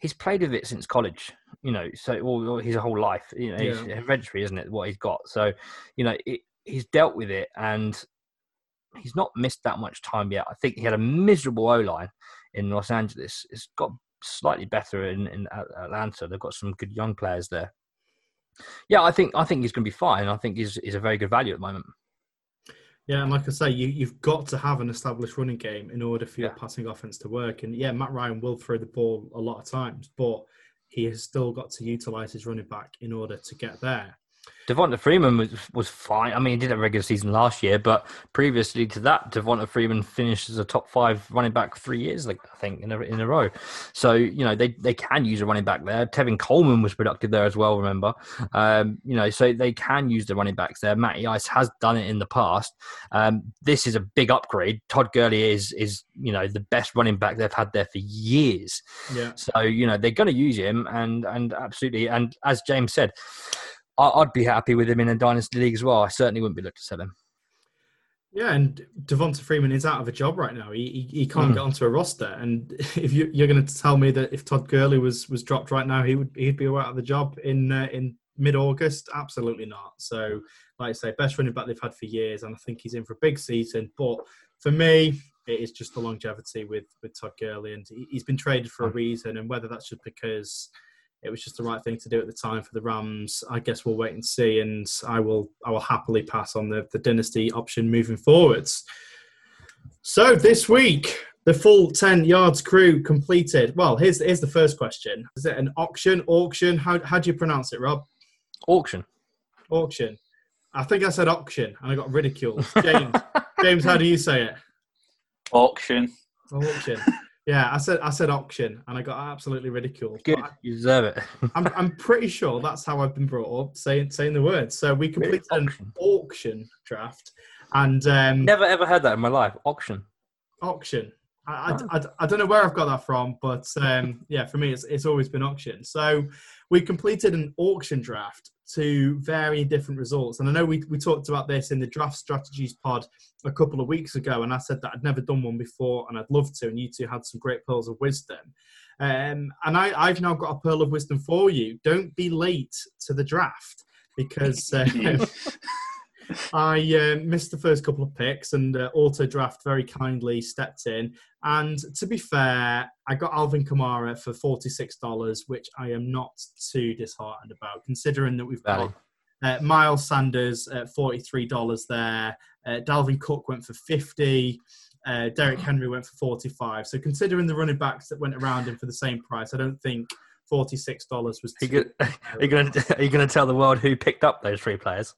he's played with it since college. You know, so well, his whole life. You know, Yeah. hereditary, isn't it? What he's got. So, you know, it, he's dealt with it, and he's not missed that much time yet. I think he had a miserable O line in Los Angeles. It's got slightly better in, in Atlanta. They've got some good young players there. Yeah, I think I think he's going to be fine. I think he's he's a very good value at the moment. Yeah, and like I say, you, you've got to have an established running game in order for your Yeah. passing offense to work. And yeah, Matt Ryan will throw the ball a lot of times, but he has still got to utilize his running back in order to get there. Devonta Freeman was was fine. I mean, he did have a regular season last year, but previously to that, Devonta Freeman finished as a top five running back three years, like I think in a, in a row. So you know they they can use a running back there. Tevin Coleman was productive there as well. Remember, um, you know, so they can use the running backs there. Matty Ice has done it in the past. Um, this is a big upgrade. Todd Gurley is is you know the best running back they've had there for years. Yeah. So you know they're going to use him, and and absolutely, and as James said, I'd be happy with him in a dynasty league as well. I certainly wouldn't be looking to sell him. Yeah, and Devonta Freeman is out of a job right now. He he, he can't Mm. get onto a roster. And if you, you're going to tell me that if Todd Gurley was was dropped right now, he would he'd be out of the job in uh, in mid August? Absolutely not. So, like I say, best running back they've had for years, and I think he's in for a big season. But for me, it is just the longevity with with Todd Gurley, and he- he's been traded for a reason. And whether that's just because it was just the right thing to do at the time for the Rams. I guess we'll wait and see, and I will I will happily pass on the, the dynasty option moving forwards. So this week, the full 10 yards crew completed. Well, here's here's the first question. Is it an auction, auction? How how do you pronounce it, Rob? Auction. Auction. I think I said auction and I got ridiculed. James, James, how do you say it? Auction. Auction. Yeah, I said I said auction and I got absolutely ridiculed. Good. But You deserve it. I'm I'm pretty sure that's how I've been brought up saying saying the words. So we completed an Auction. auction draft and um, Never ever heard that in my life. Auction. auction. I, I, don't know where I've got that from, but um, yeah, for me, it's, it's always been auction. So we completed an auction draft to vary different results. And I know we, we talked about this in the draft strategies pod a couple of weeks ago, and I said that I'd never done one before and I'd love to. And you two had some great pearls of wisdom. Um, and I, I've now got a pearl of wisdom for you. Don't be late to the draft because uh, I uh, missed the first couple of picks, and uh, Auto Draft very kindly stepped in. And to be fair, I got Alvin Kamara for forty-six dollars, which I am not too disheartened about, considering that we've got uh, Miles Sanders at forty-three dollars there. Uh, Dalvin Cook went for fifty. Uh, Derrick Henry went for forty-five. So considering the running backs that went around him for the same price, I don't think forty-six dollars was. Too you're are you gonna tell the world who picked up those three players?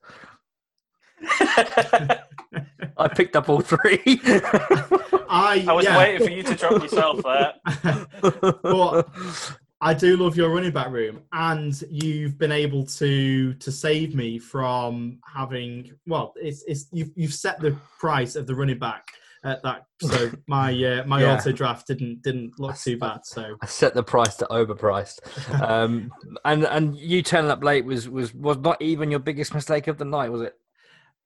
I picked up all three. I, I was yeah. waiting for you to drop yourself there. But I do love your running back room, and you've been able to to save me from having. Well, it's it's you've you've set the price of the running back at that, so my uh, my Yeah. auto draft didn't didn't look too bad. So I set the price to overpriced. Um, and and you turning up late was was was not even your biggest mistake of the night, was it?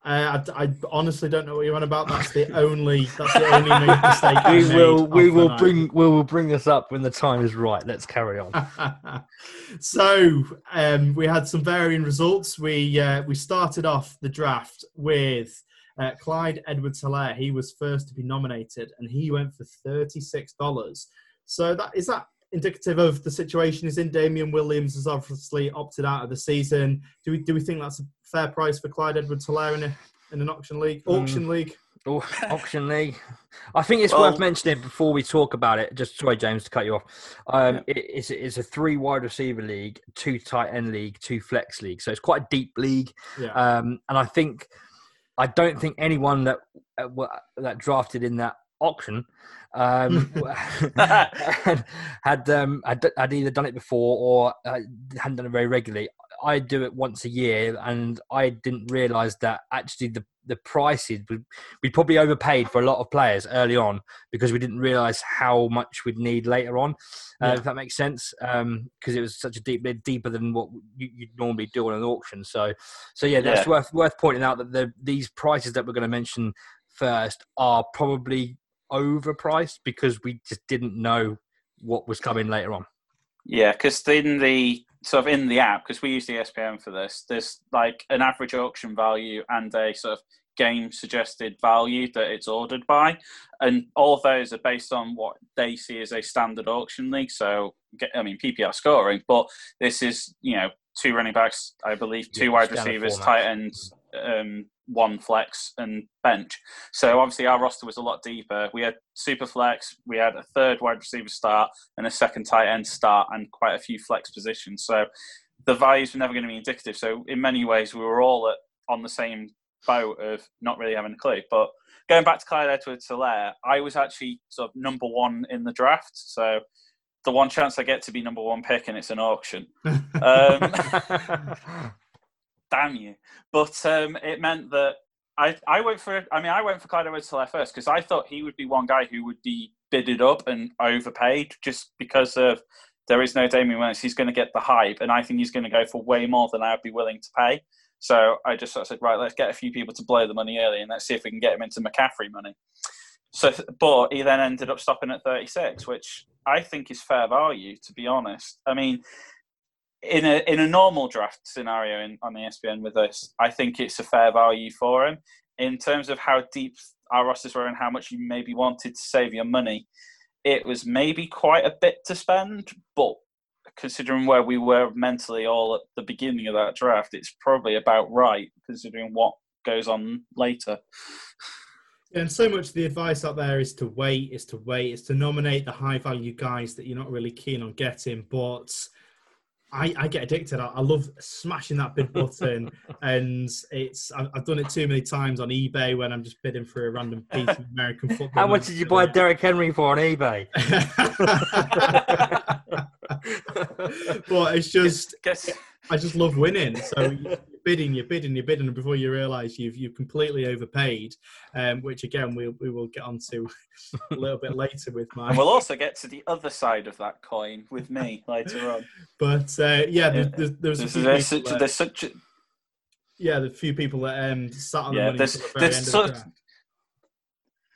Uh, I, I honestly don't know what you're on about. That's the only that's the only mistake We will we will night. bring we will bring this up when the time is right. Let's carry on. so um, we had some varying results. We uh, we started off the draft with uh, Clyde Edwards Helaire. He was first to be nominated, and he went for thirty six dollars. So that is that indicative of the situation is in. Damien Williams has obviously opted out of the season. Do we do we think that's a fair price for Clyde Edwards Helaire in a in an auction league? Mm. Auction league. Oh, auction league. I think it's Well- worth mentioning before we talk about it. Just sorry, James, to cut you off. Um, it, it's it's a three wide receiver league, two tight end league, two flex league. So it's quite a deep league. Yeah. Um, and I think I don't think anyone that uh, that drafted in that auction um, had had, um, had had either done it before or uh, hadn't done it very regularly. I do it once a year, and I didn't realise that actually the the prices we we probably overpaid for a lot of players early on because we didn't realise how much we'd need later on. Uh, Yeah. If that makes sense, because it was such a deep bit deeper than what you, you'd normally do on an auction. So, so yeah, that's Yeah. worth worth pointing out that the, these prices that we're going to mention first are probably overpriced because we just didn't know what was coming later on. Yeah, because in the sort of in the app, because we use the ESPN for this, there's like an average auction value and a sort of game suggested value that it's ordered by, and all of those are based on what they see as a standard auction league. So, I mean PPR scoring, but this is you know two running backs, I believe, two Yeah, wide receivers, tight ends, um, one flex, and bench. So obviously our roster was a lot deeper. We had super flex, we had a third wide receiver start, and a second tight end start, and quite a few flex positions. So the values were never going to be indicative. So in many ways, we were all at, on the same boat of not really having a clue. But going back to Clyde Edwards Helaire, I was actually sort of number one in the draft. So the one chance I get to be number one pick, and it's an auction. Um, damn you. But um, it meant that I, I went for I mean I went for Clyde Edwards first because I thought he would be one guy who would be bidded up and overpaid just because of there is no Damien Williams. He's going to get the hype, and I think he's going to go for way more than I'd be willing to pay. So I just sort of said, right, let's get a few people to blow the money early, and let's see if we can get him into McCaffrey money. So, but he then ended up stopping at 36, which I think is fair value, to be honest. I mean, in a in a normal draft scenario in, on ESPN with us, I think it's a fair value for him. In terms of how deep our rosters were and how much you maybe wanted to save your money, it was maybe quite a bit to spend, but considering where we were mentally all at the beginning of that draft, it's probably about right considering what goes on later. And so much of the advice out there is to wait, is to wait, is to nominate the high value guys that you're not really keen on getting. But I, I get addicted. I, I love smashing that bid button, and it's I've, I've done it too many times on eBay when I'm just bidding for a random piece of American football. How much did you buy Derrick Henry for on eBay? but it's just Guess, I just love winning. So bidding, you're bidding, you're bidding, and before you realise you've you've completely overpaid, um, which again we we will get onto a little bit later with my. and we'll also get to the other side of that coin with me later on. But uh, yeah, there's, there's, there's a There's, few there's such, there's such a, yeah, the few people that um sat on the Yeah, money there's- the very there's end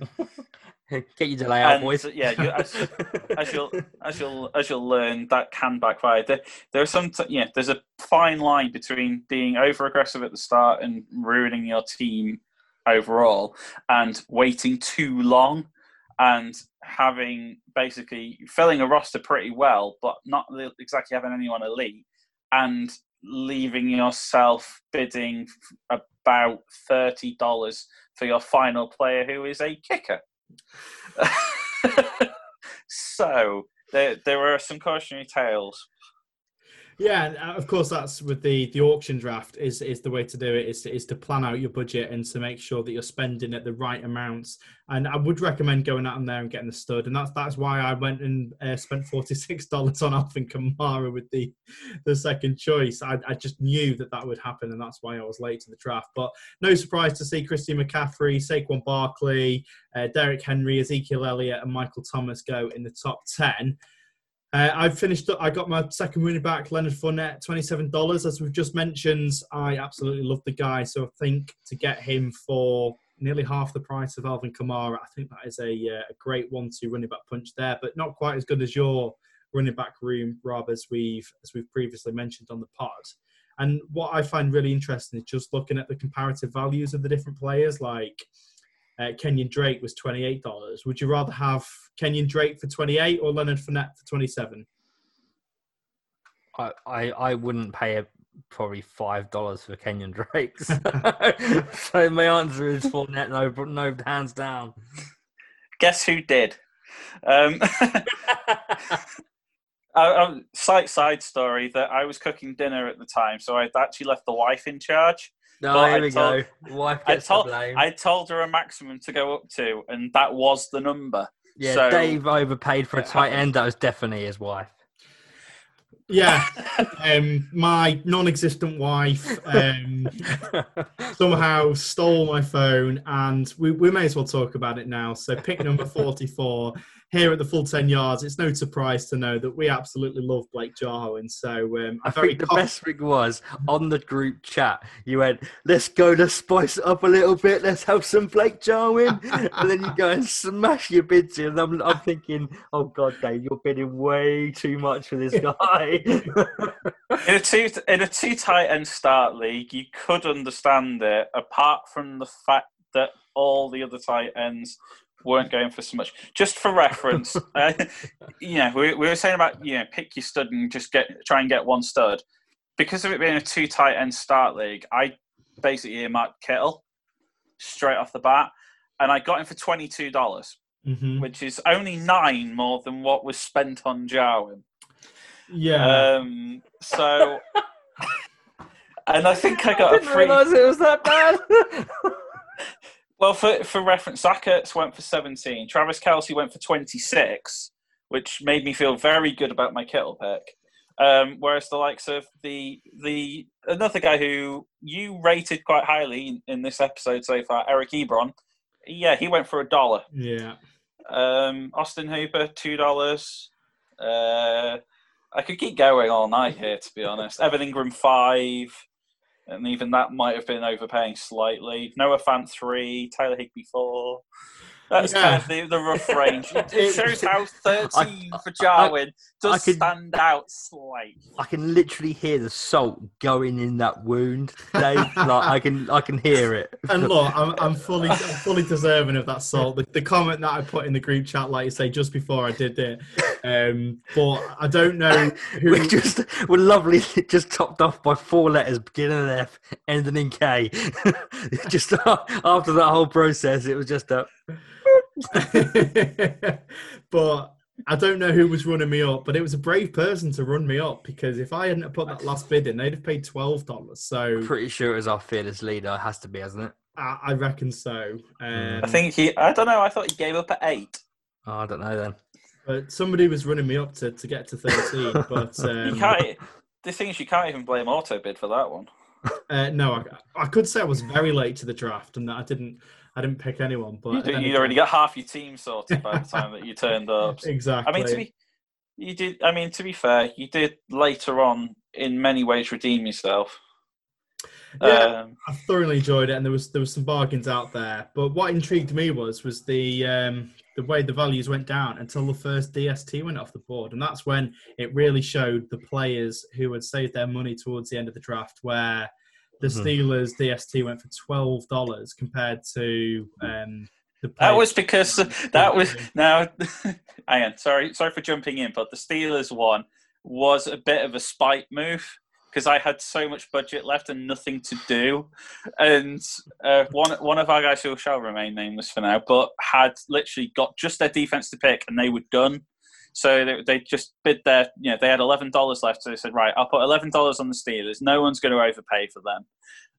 of sort the of- draft. Get your delay out, And, boys. yeah, you- as- as you'll as you'll as you'll learn, that can backfire. There, there are some, t- yeah, there's a fine line between being over aggressive at the start and ruining your team overall, and waiting too long and having basically filling a roster pretty well, but not exactly having anyone elite, and leaving yourself bidding about thirty dollars for your final player who is a kicker. so there, there are some cautionary tales. Yeah, and uh, of course that's with the the auction draft is is the way to do it is to, is to plan out your budget and to make sure that you're spending at the right amounts. And I would recommend going out on there and getting the stud, and that's that's why I went and uh, spent forty six dollars on Alvin Kamara with the the second choice. I, I just knew that that would happen, and that's why I was late to the draft. But no surprise to see Christian McCaffrey, Saquon Barkley, uh, Derrick Henry, Ezekiel Elliott, and Michael Thomas go in the top ten. Uh, I've finished. I got my second running back, Leonard Fournette, twenty-seven dollars. As we've just mentioned, I absolutely love the guy. So I think to get him for nearly half the price of Alvin Kamara, I think that is a, uh, a great one-two running back punch there, but not quite as good as your running back room, Rob, as we've as we've previously mentioned on the pod. And what I find really interesting is just looking at the comparative values of the different players, like. Uh, Kenyon Drake was twenty eight dollars. Would you rather have Kenyon Drake for twenty eight or Leonard Fournette for twenty seven? I, I, I wouldn't pay a, probably five dollars for Kenyon Drake. so my answer is Fournette, no, no, hands down. Guess who did? Um, I, I, side side story that I was cooking dinner at the time, so I'd actually left the wife in charge. No, Well, here I we told- go. Wife I gets told the blame. I told her a maximum to go up to, and that was the number. yeah, so- Dave overpaid for a tight how- end. That was definitely his wife. Yeah, um, my non-existent wife um, somehow stole my phone, and we, we may as well talk about it now. So, pick number forty-four here at the full ten yards. It's no surprise to know that we absolutely love Blake Jarwin. So, um, I very think the conf- best thing was on the group chat. You went, "Let's go, let's spice it up a little bit. Let's have some Blake Jarwin," and then you go and smash your bids in. And I'm, I'm thinking, "Oh God, Dave, you're bidding way too much for this guy." in a two in a two tight end start league, you could understand it, apart from the fact that all the other tight ends weren't going for so much. Just for reference, uh, you know, we, we were saying about you know pick your stud and just get try and get one stud. Because of it being a two tight end start league, I basically earmarked Kittle straight off the bat, and I got him for twenty two dollars, Mhm. which is only nine more than what was spent on Jarwin. Yeah, Um, so, and I think I I got a didn't free. realise it was that bad. Well, for for reference, Zach went for seventeen. Travis Kelce went for twenty six, which made me feel very good about my Kittle pick. Um, whereas the likes of the the another guy who you rated quite highly in, in this episode so far, Eric Ebron, yeah, he went for a dollar. yeah. Um, Austin Hooper, two dollars. Uh, I could keep going all night here, to be honest. Evan Engram, five, and even that might have been overpaying slightly. Noah Fant, three. Tyler Higbee, four. That's Yeah. kind of the, the rough range. It, It- it shows how 13 I- for Jarwin does I could- stand out slightly. I can literally hear the salt going in that wound, Dave. like I can, I can hear it. And look, I'm, I'm fully I'm fully deserving of that salt. The, the comment that I put in the group chat, like you say, just before I did it. Um, but I don't know who. We're just we're lovely, just topped off by four letters, beginning in F, ending in K. just after that whole process, it was just a but I don't know who was running me up, but it was a brave person to run me up because if I hadn't put that last bid in, they'd have paid twelve dollars. So pretty sure it was our fearless leader. It has to be, hasn't it? I, I reckon so. Um, I think he, I don't know, I thought he gave up at 8. Oh, I don't know then. but somebody was running me up to, to get to thirteen. but You um, can't, the thing is, you can't even blame Autobid for that one. uh, no, I, I could say I was very late to the draft and that I didn't I didn't pick anyone. But You, would already got half your team sorted by the time that you turned up. exactly. I mean, to be, you did. I mean, to be fair, you did later on in many ways redeem yourself. Yeah. Um, I thoroughly enjoyed it, and there was there was some bargains out there. But what intrigued me was was the um, the way the values went down until the first DST went off the board, and that's when it really showed the players who had saved their money towards the end of the draft, where the Mhm. Steelers DST went for twelve dollars compared to um, the. that was because that was now. hang on, sorry, sorry for jumping in, but the Steelers one was a bit of a spite move because I had so much budget left and nothing to do, and uh, one one of our guys who shall remain nameless for now, but had literally got just their defense to pick and they were done. So they, they just bid their, you know, they had eleven dollars left. So they said, right, I'll put eleven dollars on the Steelers. No one's going to overpay for them.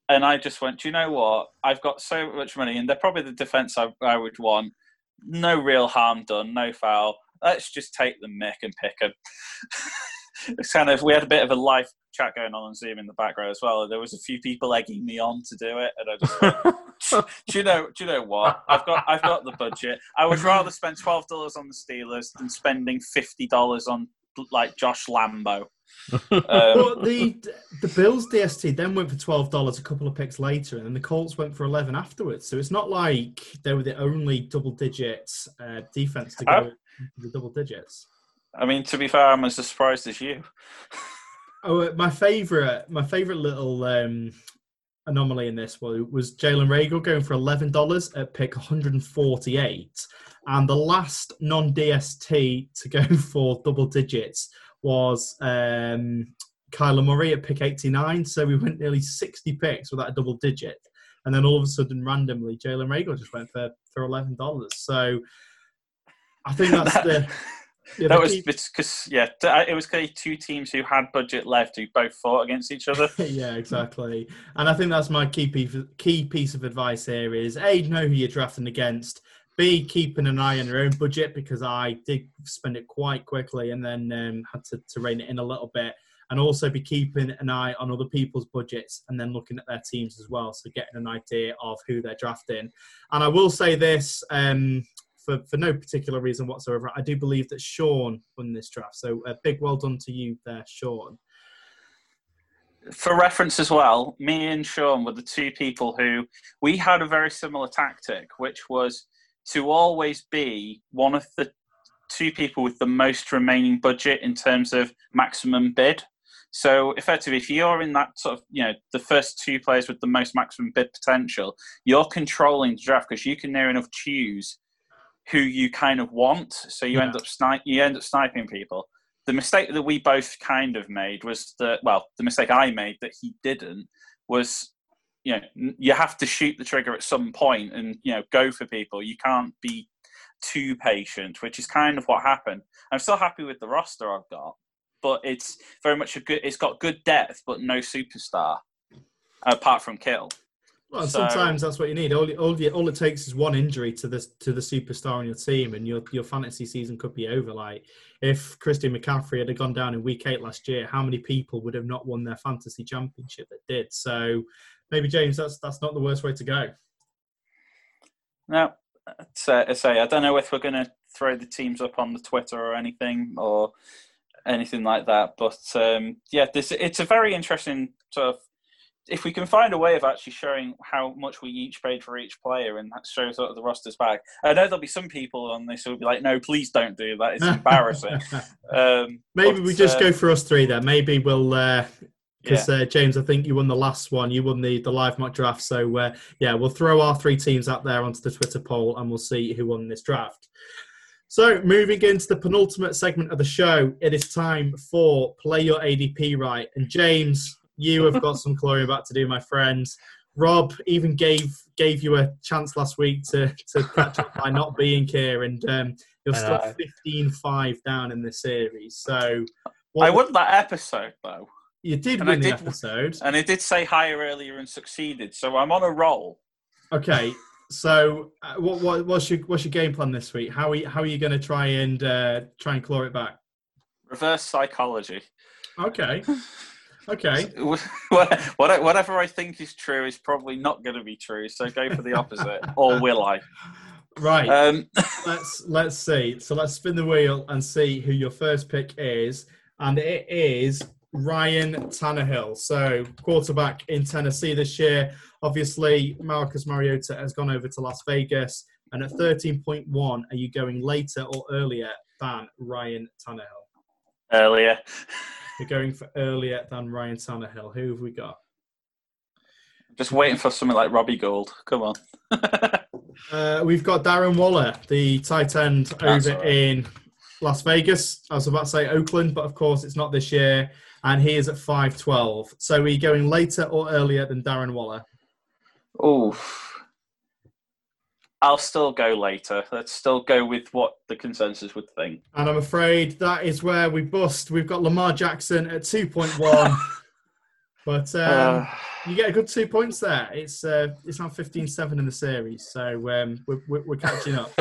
And I just went, do you know what? I've got so much money, and they're probably the defense I, I would want. No real harm done, no foul. Let's just take the mick and pick them. it's kind of we had a bit of a live chat going on on Zoom in the background as well. There was a few people egging me on to do it, and I just went, do you know? Do you know what? I've got I've got the budget. I would rather spend twelve dollars on the Steelers than spending fifty dollars on like Josh Lambo. Um, But the the Bills DST then went for twelve dollars a couple of picks later, and then the Colts went for eleven afterwards. So it's not like they were the only double digits uh, defense to go into the double digits. I mean, to be fair, I'm as surprised as you. Oh, uh, my favorite, my favorite little um, anomaly in this was, was Jalen Reagor going for eleven dollars at pick 148, and the last non-DST to go for double digits was um, Kyler Murray at pick 89. So we went nearly 60 picks without a double digit, and then all of a sudden, randomly, Jalen Reagor just went for for eleven dollars. So I think that's That- the. Yeah, that was because yeah, uh, it was kind of two teams who had budget left who both fought against each other. yeah, exactly. And I think that's my key piece, key piece of advice here is A, know who you're drafting against. B, keeping an eye on your own budget because I did spend it quite quickly and then um, had to, to rein it in a little bit. And also be keeping an eye on other people's budgets and then looking at their teams as well. So getting an idea of who they're drafting. And I will say this um, for, for no particular reason whatsoever. I do believe that Sean won this draft. So a big well done to you there, Sean. For reference as well, me and Sean were the two people who we had a very similar tactic, which was to always be one of the two people with the most remaining budget in terms of maximum bid. So effectively, if you're in that sort of, you know, the first two players with the most maximum bid potential, you're controlling the draft because you can near enough choose who you kind of want. So you end up snipe, you end up sniping people. The mistake that we both kind of made was that, well, the mistake I made that he didn't was, you know, you have to shoot the trigger at some point and you know go for people. You can't be too patient, which is kind of what happened. I'm still happy with the roster I've got, but it's very much a good. It's got good depth, but no superstar apart from Kittle. Well, So- sometimes that's what you need. All, all, all it takes is one injury to this to the superstar on your team, and your your fantasy season could be over. Like if Christian McCaffrey had gone down in Week Eight last year, how many people would have not won their fantasy championship that did? So maybe James, that's that's not the worst way to go. No, uh, say I don't know if we're going to throw the teams up on the Twitter or anything or anything like that. But um, yeah, this it's a very interesting sort of if we can find a way of actually showing how much we each paid for each player and that shows sort of the rosters back, I know there'll be some people on this who will be like, "No, please don't do that. It's embarrassing." um, Maybe but, we just uh, go for us three then. Maybe we'll because uh, James, I think you won the last one. You won the the live mock draft. So uh, yeah, we'll throw our three teams out there onto the Twitter poll, and we'll see who won this draft. So moving into the penultimate segment of the show, it is time for play your ADP right. And James, you have got some clawing back to do, my friend. Rob even gave gave you a chance last week to, to catch up by not being here, and um, you're still know. 15-5 down in the series. So I won that episode though, you did and I win the did- episode. and it did say higher earlier and succeeded, so I'm on a roll. Okay, so uh, what, what what's your what's your game plan this week? How are you, how are you going to try and uh, try and claw it back? Reverse psychology. Okay, okay. What- what- Whatever I think is true is probably not going to be true, so go for the opposite, or will I? Right. Um, let's let's see. So let's spin the wheel and see who your first pick is, and it is Ryan Tannehill. So quarterback in Tennessee this year. Obviously, Marcus Mariota has gone over to Las Vegas, and at thirteen point one, are you going later or earlier than Ryan Tannehill? earlier. You're going for earlier than Ryan Tannehill. Who have we got? Just waiting for something like Robbie Gould. Come on. Uh, we've got Darren Waller, the tight end That's over right. in Las Vegas. I was about to say Oakland, but of course it's not this year, and he is at five twelve. So are you going later or earlier than Darren Waller? Oh, I'll still go later. Let's still go with what the consensus would think. And I'm afraid that is where we bust. We've got Lamar Jackson at two point one, but um, Uh, you get a good two points there. It's uh, it's now 15-7 in the series, so um, we're, we're, we're catching up.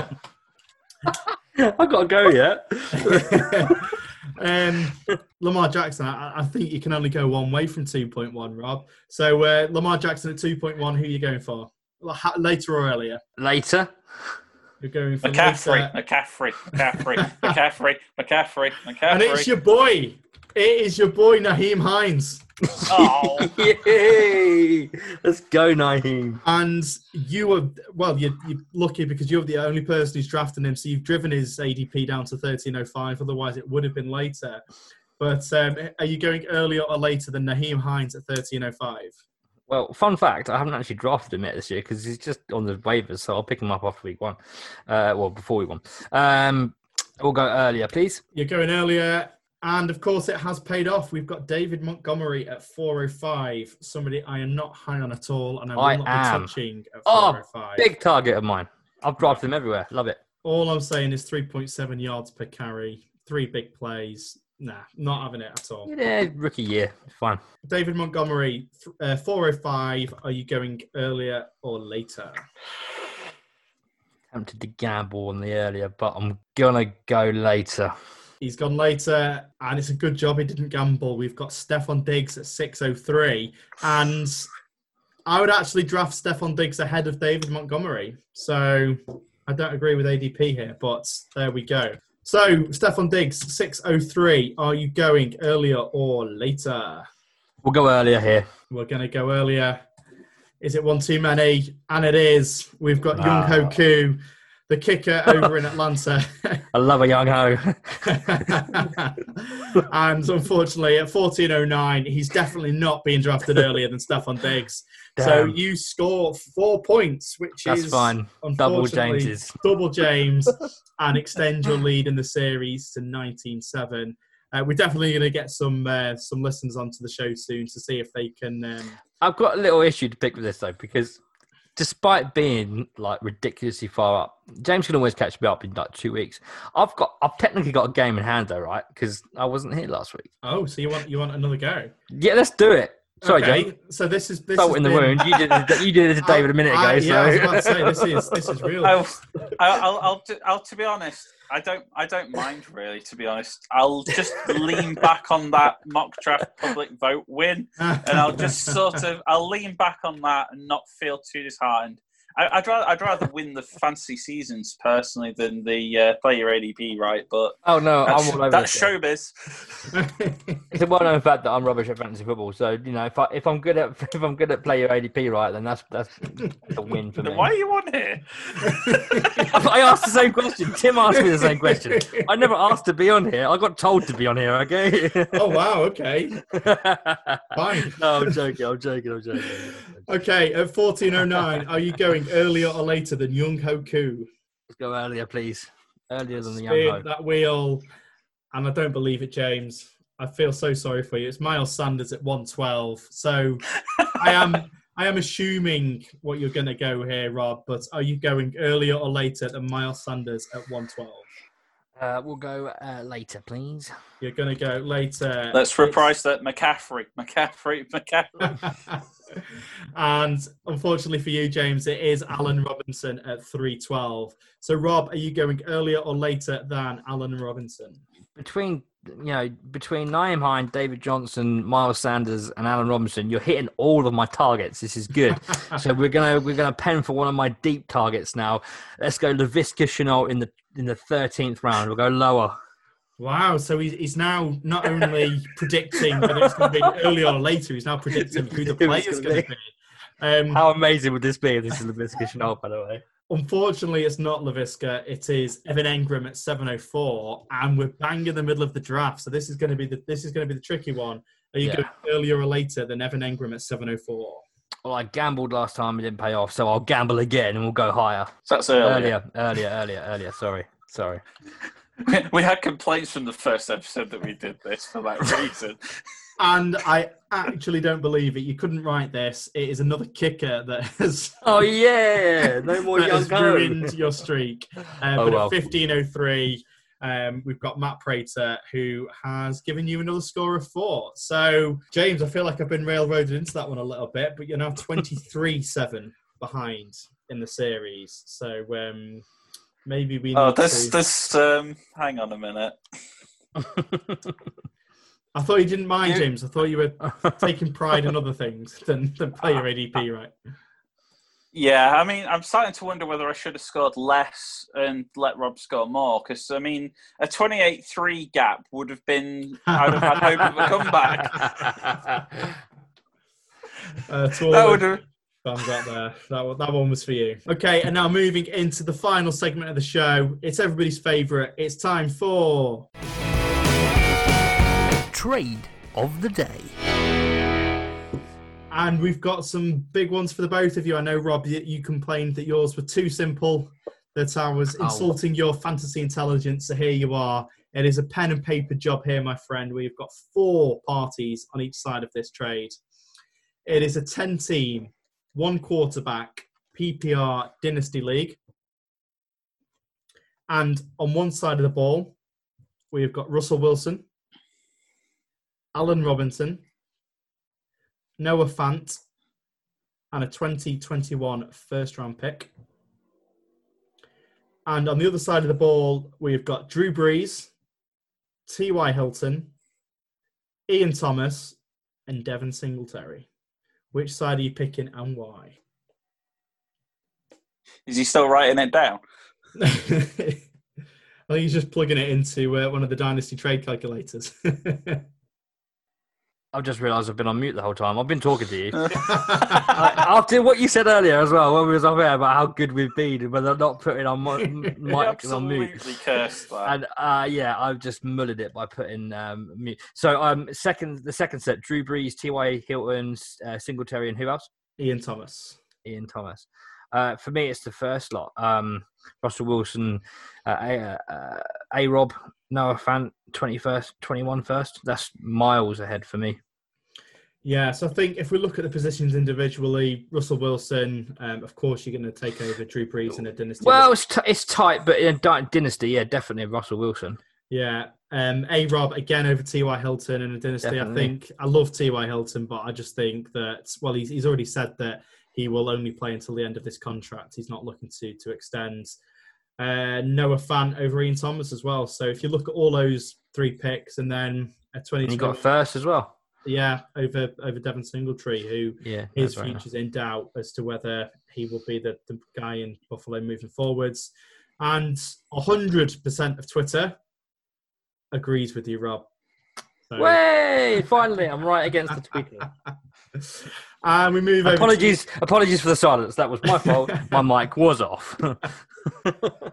I've got to go yet. um, Lamar Jackson, I, I think you can only go one way from 2.1, Rob. So uh, Lamar Jackson at 2.1, who are you going for? Well, ha- Later or earlier? Later. You're going for McCaffrey, later. McCaffrey, McCaffrey, McCaffrey, McCaffrey, McCaffrey. And it's your boy. It is your boy, Nyheim Hines. Oh, Yay! Let's go, Nyheim. And you were, well, you're, you're lucky because you're the only person who's drafting him. So you've driven his ADP down to 1305. Otherwise, it would have been later. But um, are you going earlier or later than Nyheim Hines at 1305? Well, fun fact: I haven't actually drafted him yet this year because he's just on the waivers, so I'll pick him up after week one. Uh, well, before week one. Um, we'll go earlier, please. You're going earlier, and of course, it has paid off. We've got David Montgomery at 405, somebody I am not high on at all, and I will I not am. be touching at Oh, 405. Big target of mine. I've drafted him everywhere. Love it. All I'm saying is 3.7 yards per carry, three big plays. Nah, not having it at all. Yeah, rookie year. Fine. David Montgomery, uh, 405. Are you going earlier or later? Tempted to gamble on the earlier, but I'm gonna go later. He's gone later, and it's a good job he didn't gamble. We've got Stefon Diggs at 603, and I would actually draft Stefon Diggs ahead of David Montgomery. So I don't agree with ADP here, but there we go. So Stefon Diggs, 603. Are you going earlier or later? We'll go earlier here. We're going to go earlier. Is it one too many? And it is. We've got Young Ho Ah. Koo, the kicker over in Atlanta. I love a young ho. and unfortunately, at 14.09, he's definitely not being drafted earlier than Stefon Diggs. So you score four points, which That's is fine. Double James's. double James, and extend your lead in the series to 19-7. Uh, we're definitely going to get some uh, some listeners onto the show soon to see if they can. Um, I've got a little issue to pick with this though, because despite being like ridiculously far up, James can always catch me up in like two weeks. I've got, I've technically got a game in hand though, right? Because I wasn't here last week. oh, so you want you want another go? Yeah, let's do it. Sorry, okay, James. So this is this Salt has in the wound. You did, it, you did it to David a minute ago. I- so. I was about to say this is this is real. I'll, I'll, I'll, to- I'll, to be honest, I don't, I don't mind really. To be honest, I'll just lean back on that mock draft public vote win, and I'll just sort of, I'll lean back on that and not feel too disheartened. I, I'd rather I'd rather win the fantasy seasons personally than the uh, play your ADP right, but Oh no, that's, I'm all over that's showbiz. It's a well-known fact that I'm rubbish at fantasy football. So you know, if I if I'm good at if I'm good at play your ADP right, then that's that's a win for me. Why are you on here? I asked the same question. Tim asked me the same question. I never asked to be on here. I got told to be on here. Okay. oh wow, okay. Fine. no, I'm joking. I'm joking. I'm joking. Okay, at 1409, are you going earlier or later than Younghoe Koo? Let's go earlier, please. Earlier than the Spin young ho. that wheel, and I don't believe it, James. I feel so sorry for you. It's Miles Sanders at 112. So I am I am assuming what you're going to go here, Rob. But are you going earlier or later than Miles Sanders at 112? Uh, we'll go uh, later, please. You're going to go later. Let's reprice that McCaffrey, McCaffrey, McCaffrey. and unfortunately for you, James, it is Allen Robinson at 312. So, Rob, are you going earlier or later than Allen Robinson? Between you know, between Nyheim Hine, David Johnson, Miles Sanders, and Alan Robinson, you're hitting all of my targets. This is good. so we're gonna we're gonna pen for one of my deep targets now. Let's go Laviska Shenault in the in the thirteenth round. We'll go lower. Wow, so he's, he's now not only predicting that it's going to be earlier or later, he's now predicting who the Who player's going gonna to be. Um, How amazing would this be if this is Laviska Shenault, by the way? unfortunately, it's not Laviska. It is Evan Engram at 704, and we're bang in the middle of the draft. So this is going to be the this is going to be the tricky one. Are you Yeah. going earlier or later than Evan Engram at 704? Well, I gambled last time, it didn't pay off, so I'll gamble again and we'll go higher. That's earlier. Earlier, earlier, earlier, earlier. Sorry, sorry. We had complaints from the first episode that we did this for that reason. And I actually don't believe it. You couldn't write this. It is another kicker that has Oh yeah, no more that young has ruined your streak. Uh, Oh, but well. at 1503, um, we've got Matt Prater who has given you another score of four. So, James, I feel like I've been railroaded into that one a little bit, but you're now 23 7 behind in the series. So, um, maybe we need Oh, this to. this um. Hang on a minute. I thought you didn't mind, You- James. I thought you were taking pride in other things than, than player ADP, right? Yeah, I mean, I'm starting to wonder whether I should have scored less and let Rob score more. Because I mean, a 28-3 gap would have been. I would have had hope of a comeback. Uh, That would have. Thumbs up there. That one, that one was for you. Okay, and now moving into the final segment of the show. It's everybody's favourite. It's time for. Trade of the day. And we've got some big ones for the both of you. I know, Rob, you, you complained that yours were too simple, that I was Oh. insulting your fantasy intelligence. So here you are. It is a pen and paper job here, my friend. We've got four parties on each side of this trade. It is a 10 team, one quarterback PPR Dynasty League. And on one side of the ball, we've got Russell Wilson, Allen Robinson, Noah Fant, and a 2021 first round pick. And on the other side of the ball, we've got Drew Brees, T.Y. Hilton, Ian Thomas, and Devin Singletary. Which side are you picking and why? Is he still writing it down? I think he's just plugging it into uh, one of the Dynasty trade calculators. I've just realised I've been on mute the whole time. I've been talking to you. I- After what you said earlier as well, when we was off air about how good we've been, but and whether not putting on mi- m- He mic and on mute. absolutely cursed that. And uh, yeah, I've just mullered it by putting um, mute. So um, second, the second set: Drew Brees, T.Y. Hilton, uh, Singletary, and who else? Ian Thomas. Ian Thomas. Uh, for me, it's the first lot. Um, Russell Wilson, uh, A, uh, A Rob, Noah Fant, 21st, 21 first. That's miles ahead for me. Yeah, so I think if we look at the positions individually, Russell Wilson, um, of course, you're going to take over Drew Brees in a dynasty. Well, it's, t- it's tight, but in Dy- Dynasty, yeah, definitely Russell Wilson. yeah, um, A Rob again over T.Y. Hilton in a dynasty. Definitely. I think I love T.Y. Hilton, but I just think that well, he's he's already said that he will only play until the end of this contract. He's not looking to to extend. Uh, Noah Fant over Ian Thomas as well. So if you look at all those three picks and then a And 20, you got first as well. Yeah, over over Devin Singletary, who Yeah, his that's right. in doubt as to whether he will be the, the guy in Buffalo moving forwards. And 100% of Twitter agrees with you, Rob. So- Way! Finally, I'm right against the tweeter. and we move over. to- Apologies, apologies for the silence. That was my fault. my mic was off. And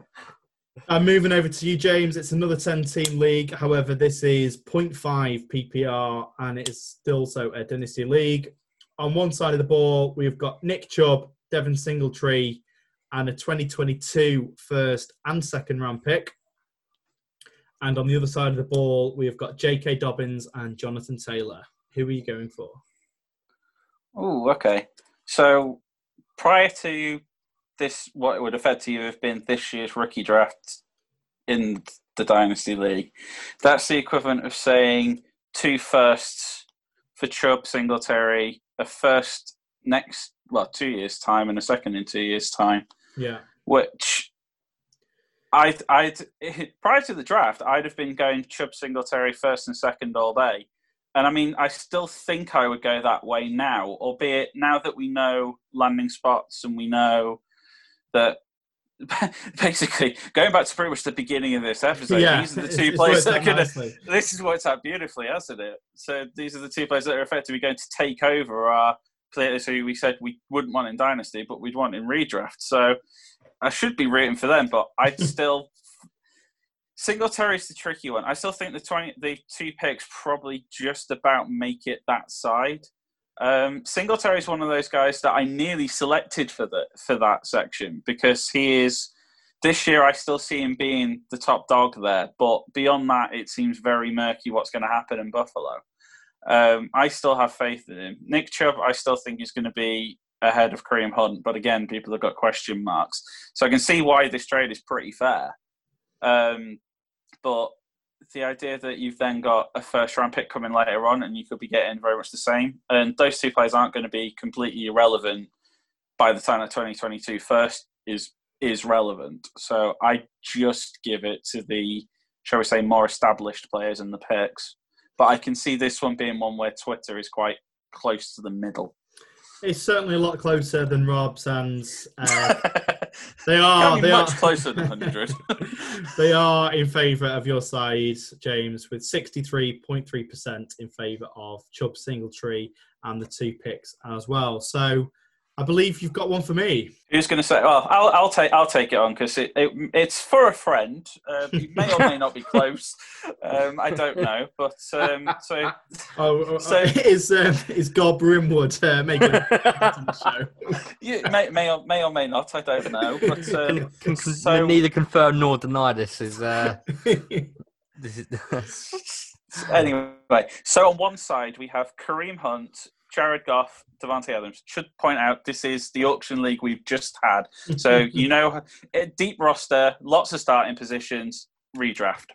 uh, moving over to you, James. It's another 10 team league. However, this is 0.5 PPR and it is still so a dynasty league. On one side of the ball, we've got Nick Chubb, Devin Singletary, and a 2022 first and second round pick. And on the other side of the ball, we've got J.K. Dobbins and Jonathan Taylor. Who are you going for? Oh, okay. So prior to this, what it would have had to you have been this year's rookie draft in the Dynasty League. That's the equivalent of saying two firsts for Chubb, Singletary, a first next, well, two years' time, and a second in two years' time. Yeah. which I'd, I'd prior to the draft, I'd have been going Chubb Singletary first and second all day. And I mean, I still think I would go that way now, albeit now that we know landing spots and we know that basically going back to pretty much the beginning of this episode, yeah. these are the two players that are to this is worked out beautifully, hasn't it? So these are the two players that are effectively going to take over our players who we said we wouldn't want in Dynasty, but we'd want in redraft. So I should be rooting for them, but I'd still. Singletary's the tricky one. I still think the twenty, the two picks probably just about make it that side. Um, is one of those guys that I nearly selected for the for that section because he is this year I still see him being the top dog there, but beyond that, it seems very murky what's going to happen in Buffalo. Um, I still have faith in him. Nick Chubb, I still think is going to be ahead of Kareem Hunt, but again, people have got question marks. So I can see why this trade is pretty fair. Um, but the idea that you've then got a first round pick coming later on and you could be getting very much the same, and those two players aren't going to be completely irrelevant by the time that 2022 first is is relevant. So I just give it to the, shall we say, more established players in the picks. But I can see this one being one where Twitter is quite close to the middle. It's certainly a lot closer than Rob's, and uh, they are they much are closer than 100. they are in favour of your side, James, with sixty three point three percent in favour of Chubb Singletary and the two picks as well. So I believe you've got one for me. Who's going to say? Well, I'll, I'll take I'll take it on because it, it it's for a friend. Um, it may or may not be close. Um, I don't know, but um, so Oh, oh, So- is um, is Gob Rimwood uh, making an on the show? yeah, may, may or may or may not. I don't know, but um, Can- can- so neither confirm nor deny this is. Uh, this is anyway, so on one side we have Kareem Hunt, Jared Goff, Davante Adams. Should point out this is the auction league we've just had, so you know, deep roster, lots of starting positions, redraft.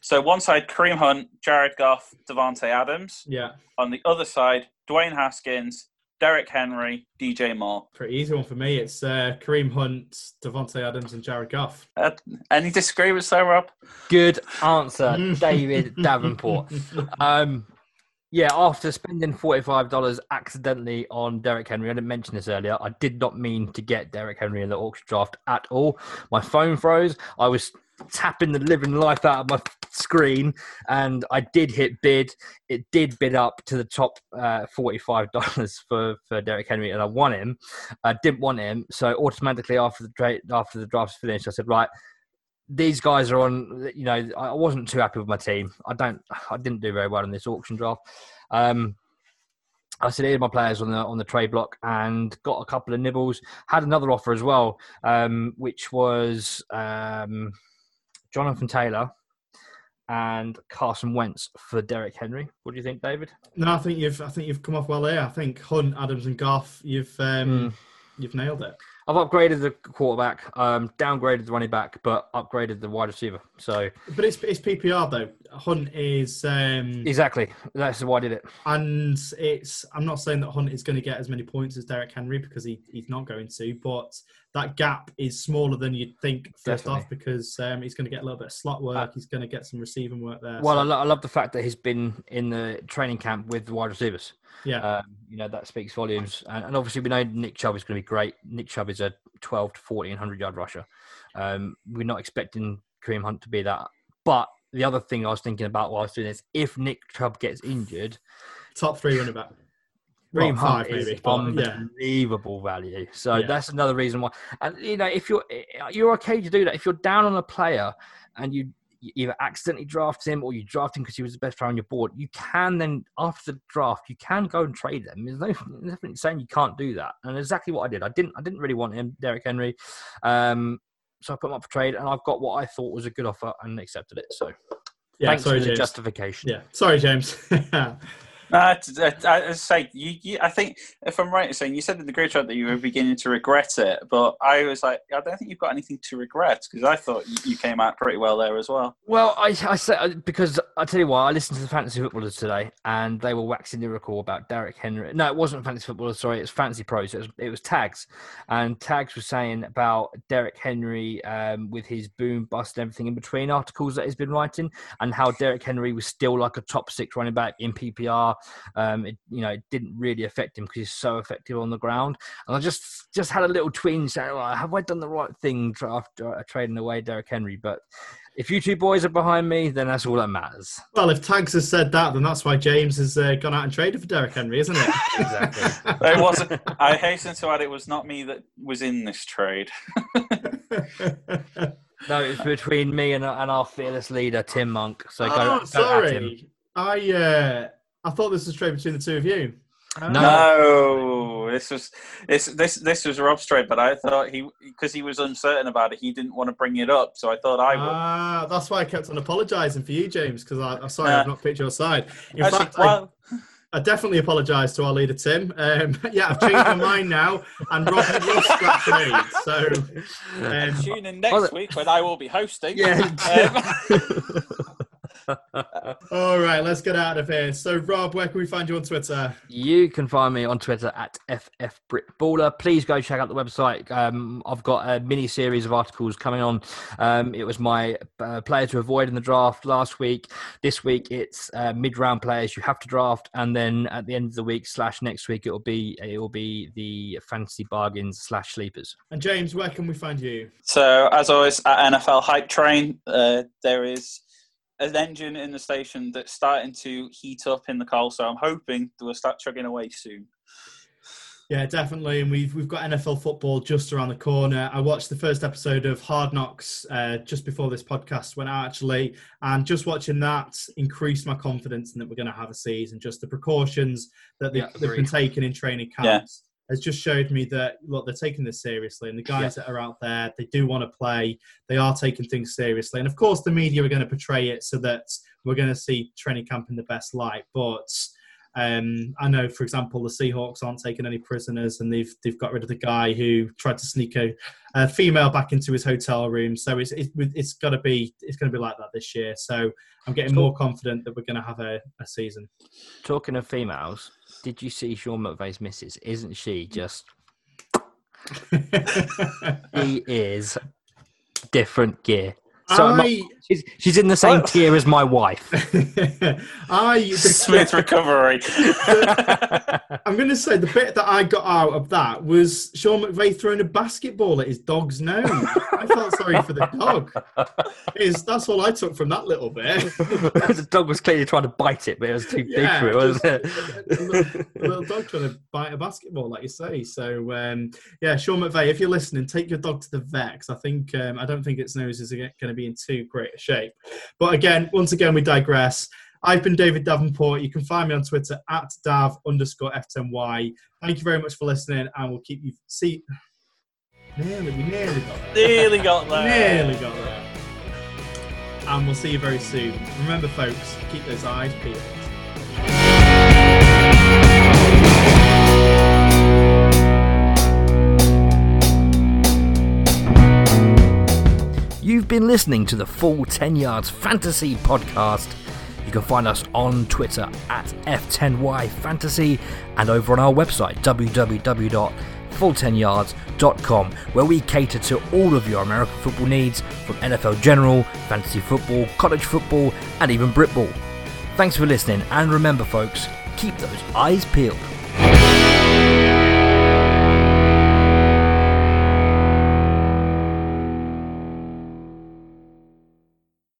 So one side, Kareem Hunt, Jared Goff, Davante Adams. yeah, On the other side, Dwayne Haskins, Derrick Henry, DJ Moore. pretty easy one for me. It's uh, Kareem Hunt, Davante Adams, and Jared Goff. Uh, any disagreements there, Rob? good answer, David Davenport. Um, yeah, after spending forty-five dollars accidentally on Derrick Henry, I didn't mention this earlier. I did not mean to get Derrick Henry in the auction draft at all. My phone froze. I was tapping the living life out of my screen, and I did hit bid. It did bid up to the top uh, forty-five dollars for for Derrick Henry, and I won him. I didn't want him, so automatically after the trade, after the draft's finished, I said, right, these guys are on. You know, I wasn't too happy with my team. I don't. I didn't do very well in this auction draft. Um, I said, "Here's my players on the on the trade block," and got a couple of nibbles. Had another offer as well, um, which was um, Jonathan Taylor and Carson Wentz for Derrick Henry. What do you think, David? No, I think you've I think you've come off well there. I think Hunt, Adams, and Goff. You've um, Mm. you've nailed it. I've upgraded the quarterback, um, downgraded the running back, but upgraded the wide receiver. So But it's it's PPR though. Hunt is um, exactly that's why I did it. and it's. I'm not saying that Hunt is going to get as many points as Derrick Henry because he, he's not going to, but that gap is smaller than you'd think first Definitely. off because um, he's going to get a little bit of slot work. Uh, he's going to get some receiving work there. Well, I, lo- I love the fact that he's been in the training camp with the wide receivers. yeah, Um, you know that speaks volumes, and, and obviously we know Nick Chubb is going to be great. Nick Chubb is a 12 to 14 hundred yard rusher. Um, we're not expecting Kareem Hunt to be that, but the other thing I was thinking about while I was doing this, if Nick Chubb gets injured, top three running back. Well, five Hunt is maybe, but yeah. unbelievable value. So Yeah. that's another reason why. And you know, if you're you're okay to do that, if you're down on a player and you either accidentally draft him or you draft him because he was the best player on your board, you can then after the draft you can go and trade them. There's no nothing saying you can't do that. And exactly what I did. I didn't I didn't really want him, Derrick Henry. Um, so I put him up for trade, and I've got what I thought was a good offer and accepted it. So Yeah, thanks sorry, James. justification. Yeah, sorry, James. Uh, I, say you, you. I think if I'm right in saying you said in the group chat that you were beginning to regret it, but I was like, I don't think you've got anything to regret because I thought you, you came out pretty well there as well. Well, I, I said because I tell you what, I listened to the fantasy footballers today, and they were waxing lyrical about Derrick Henry. No, it wasn't fantasy footballers. Sorry, it was fantasy pros. It was, it was tags, and tags was saying about Derrick Henry um, with his boom bust and everything in between articles that he's been writing, and how Derrick Henry was still like a top six running back in PPR. Um, it, you know, it didn't really affect him because he's so effective on the ground. And I just just had a little twinge saying, oh, "Have I done the right thing draft uh, trading away Derrick Henry?" But if you two boys are behind me, then that's all that matters. well, if Tags has said that, then that's why James has uh, gone out and traded for Derrick Henry, isn't it? Exactly. It wasn't. I hasten to add, it was not me that was in this trade. No, it's between me and, and our fearless leader, Tim Monk. So go, oh, go at him. sorry. I uh, I thought this was trade between the two of you. No. No, this was this this this was Rob's trade, but I thought he because he was uncertain about it, he didn't want to bring it up. So I thought I would. Ah, that's why I kept on apologising for you, James, because I'm sorry Nah. I've not picked your side. In Actually, fact, I, well, I definitely apologise to our leader Tim. Um, yeah, I've changed my mind now, and Rob you will scrap trade. So, um, tune in next Well, week when I will be hosting. Yeah. Um, all right, let's get out of here. So, Rob, where can we find you on Twitter? You can find me on Twitter at ffbritballer. Please go check out the website. Um, I've got a mini series of articles coming on. Um, it was my uh, player to avoid in the draft last week. This week it's uh, mid-round players you have to draft, and then at the end of the week slash next week it will be it will be the fantasy bargains slash sleepers. And James, where can we find you? So, as always, at NFL Hype Train, uh, there is an engine in the station that's starting to heat up in the coal. So, I'm hoping that we'll start chugging away soon. Yeah, definitely. And we've we've got NFL football just around the corner. I watched the first episode of Hard Knocks uh, just before this podcast went out, actually, and just watching that increased my confidence in that we're going to have a season. Just the precautions that they've, Yeah, they've been agreed. taking in training Yeah. camps has just showed me that look, they're taking this seriously, and the guys that are out there, they do want to play. They are taking things seriously, and of course, the media are going to portray it so that we're going to see training camp in the best light, but. Um, I know, for example, the Seahawks aren't taking any prisoners, and they've they've got rid of the guy who tried to sneak a, a female back into his hotel room. So it's it's, it's got to be it's going to be like that this year. So I'm getting more confident that we're going to have a, a season. Talking of females, did you see Sean McVay's missus? Isn't she just? he is different gear. So I'm not- she's she's in the same What? tier as my wife. I the- Smooth recovery. I'm going to say the bit that I got out of that was Sean McVay throwing a basketball at his dog's nose. I felt sorry for the dog. Is that's all I took from that little bit. the dog was clearly trying to bite it, but it was too big for it, wasn't just it? a, a little, a little dog trying to bite a basketball, like you say. So um, yeah, Sean McVay, if you're listening, take your dog to the vet 'cause I think um, I don't think its nose is going to be in too great a shape. But again, once again, we digress. I've been David Davenport. You can find me on Twitter at dav underscore f10y. Thank you very much for listening, and we'll keep you see. Nearly, we nearly got there. Nearly got there. Nearly got there. And we'll see you very soon. Remember, folks, keep those eyes peeled. You've been listening to the Full 10 Yards Fantasy Podcast. You can find us on Twitter at F10Y Fantasy and over on our website www.full10yards.com where we cater to all of your American football needs from NFL general, fantasy football, college football, and even Britball. Thanks for listening and remember folks, keep those eyes peeled.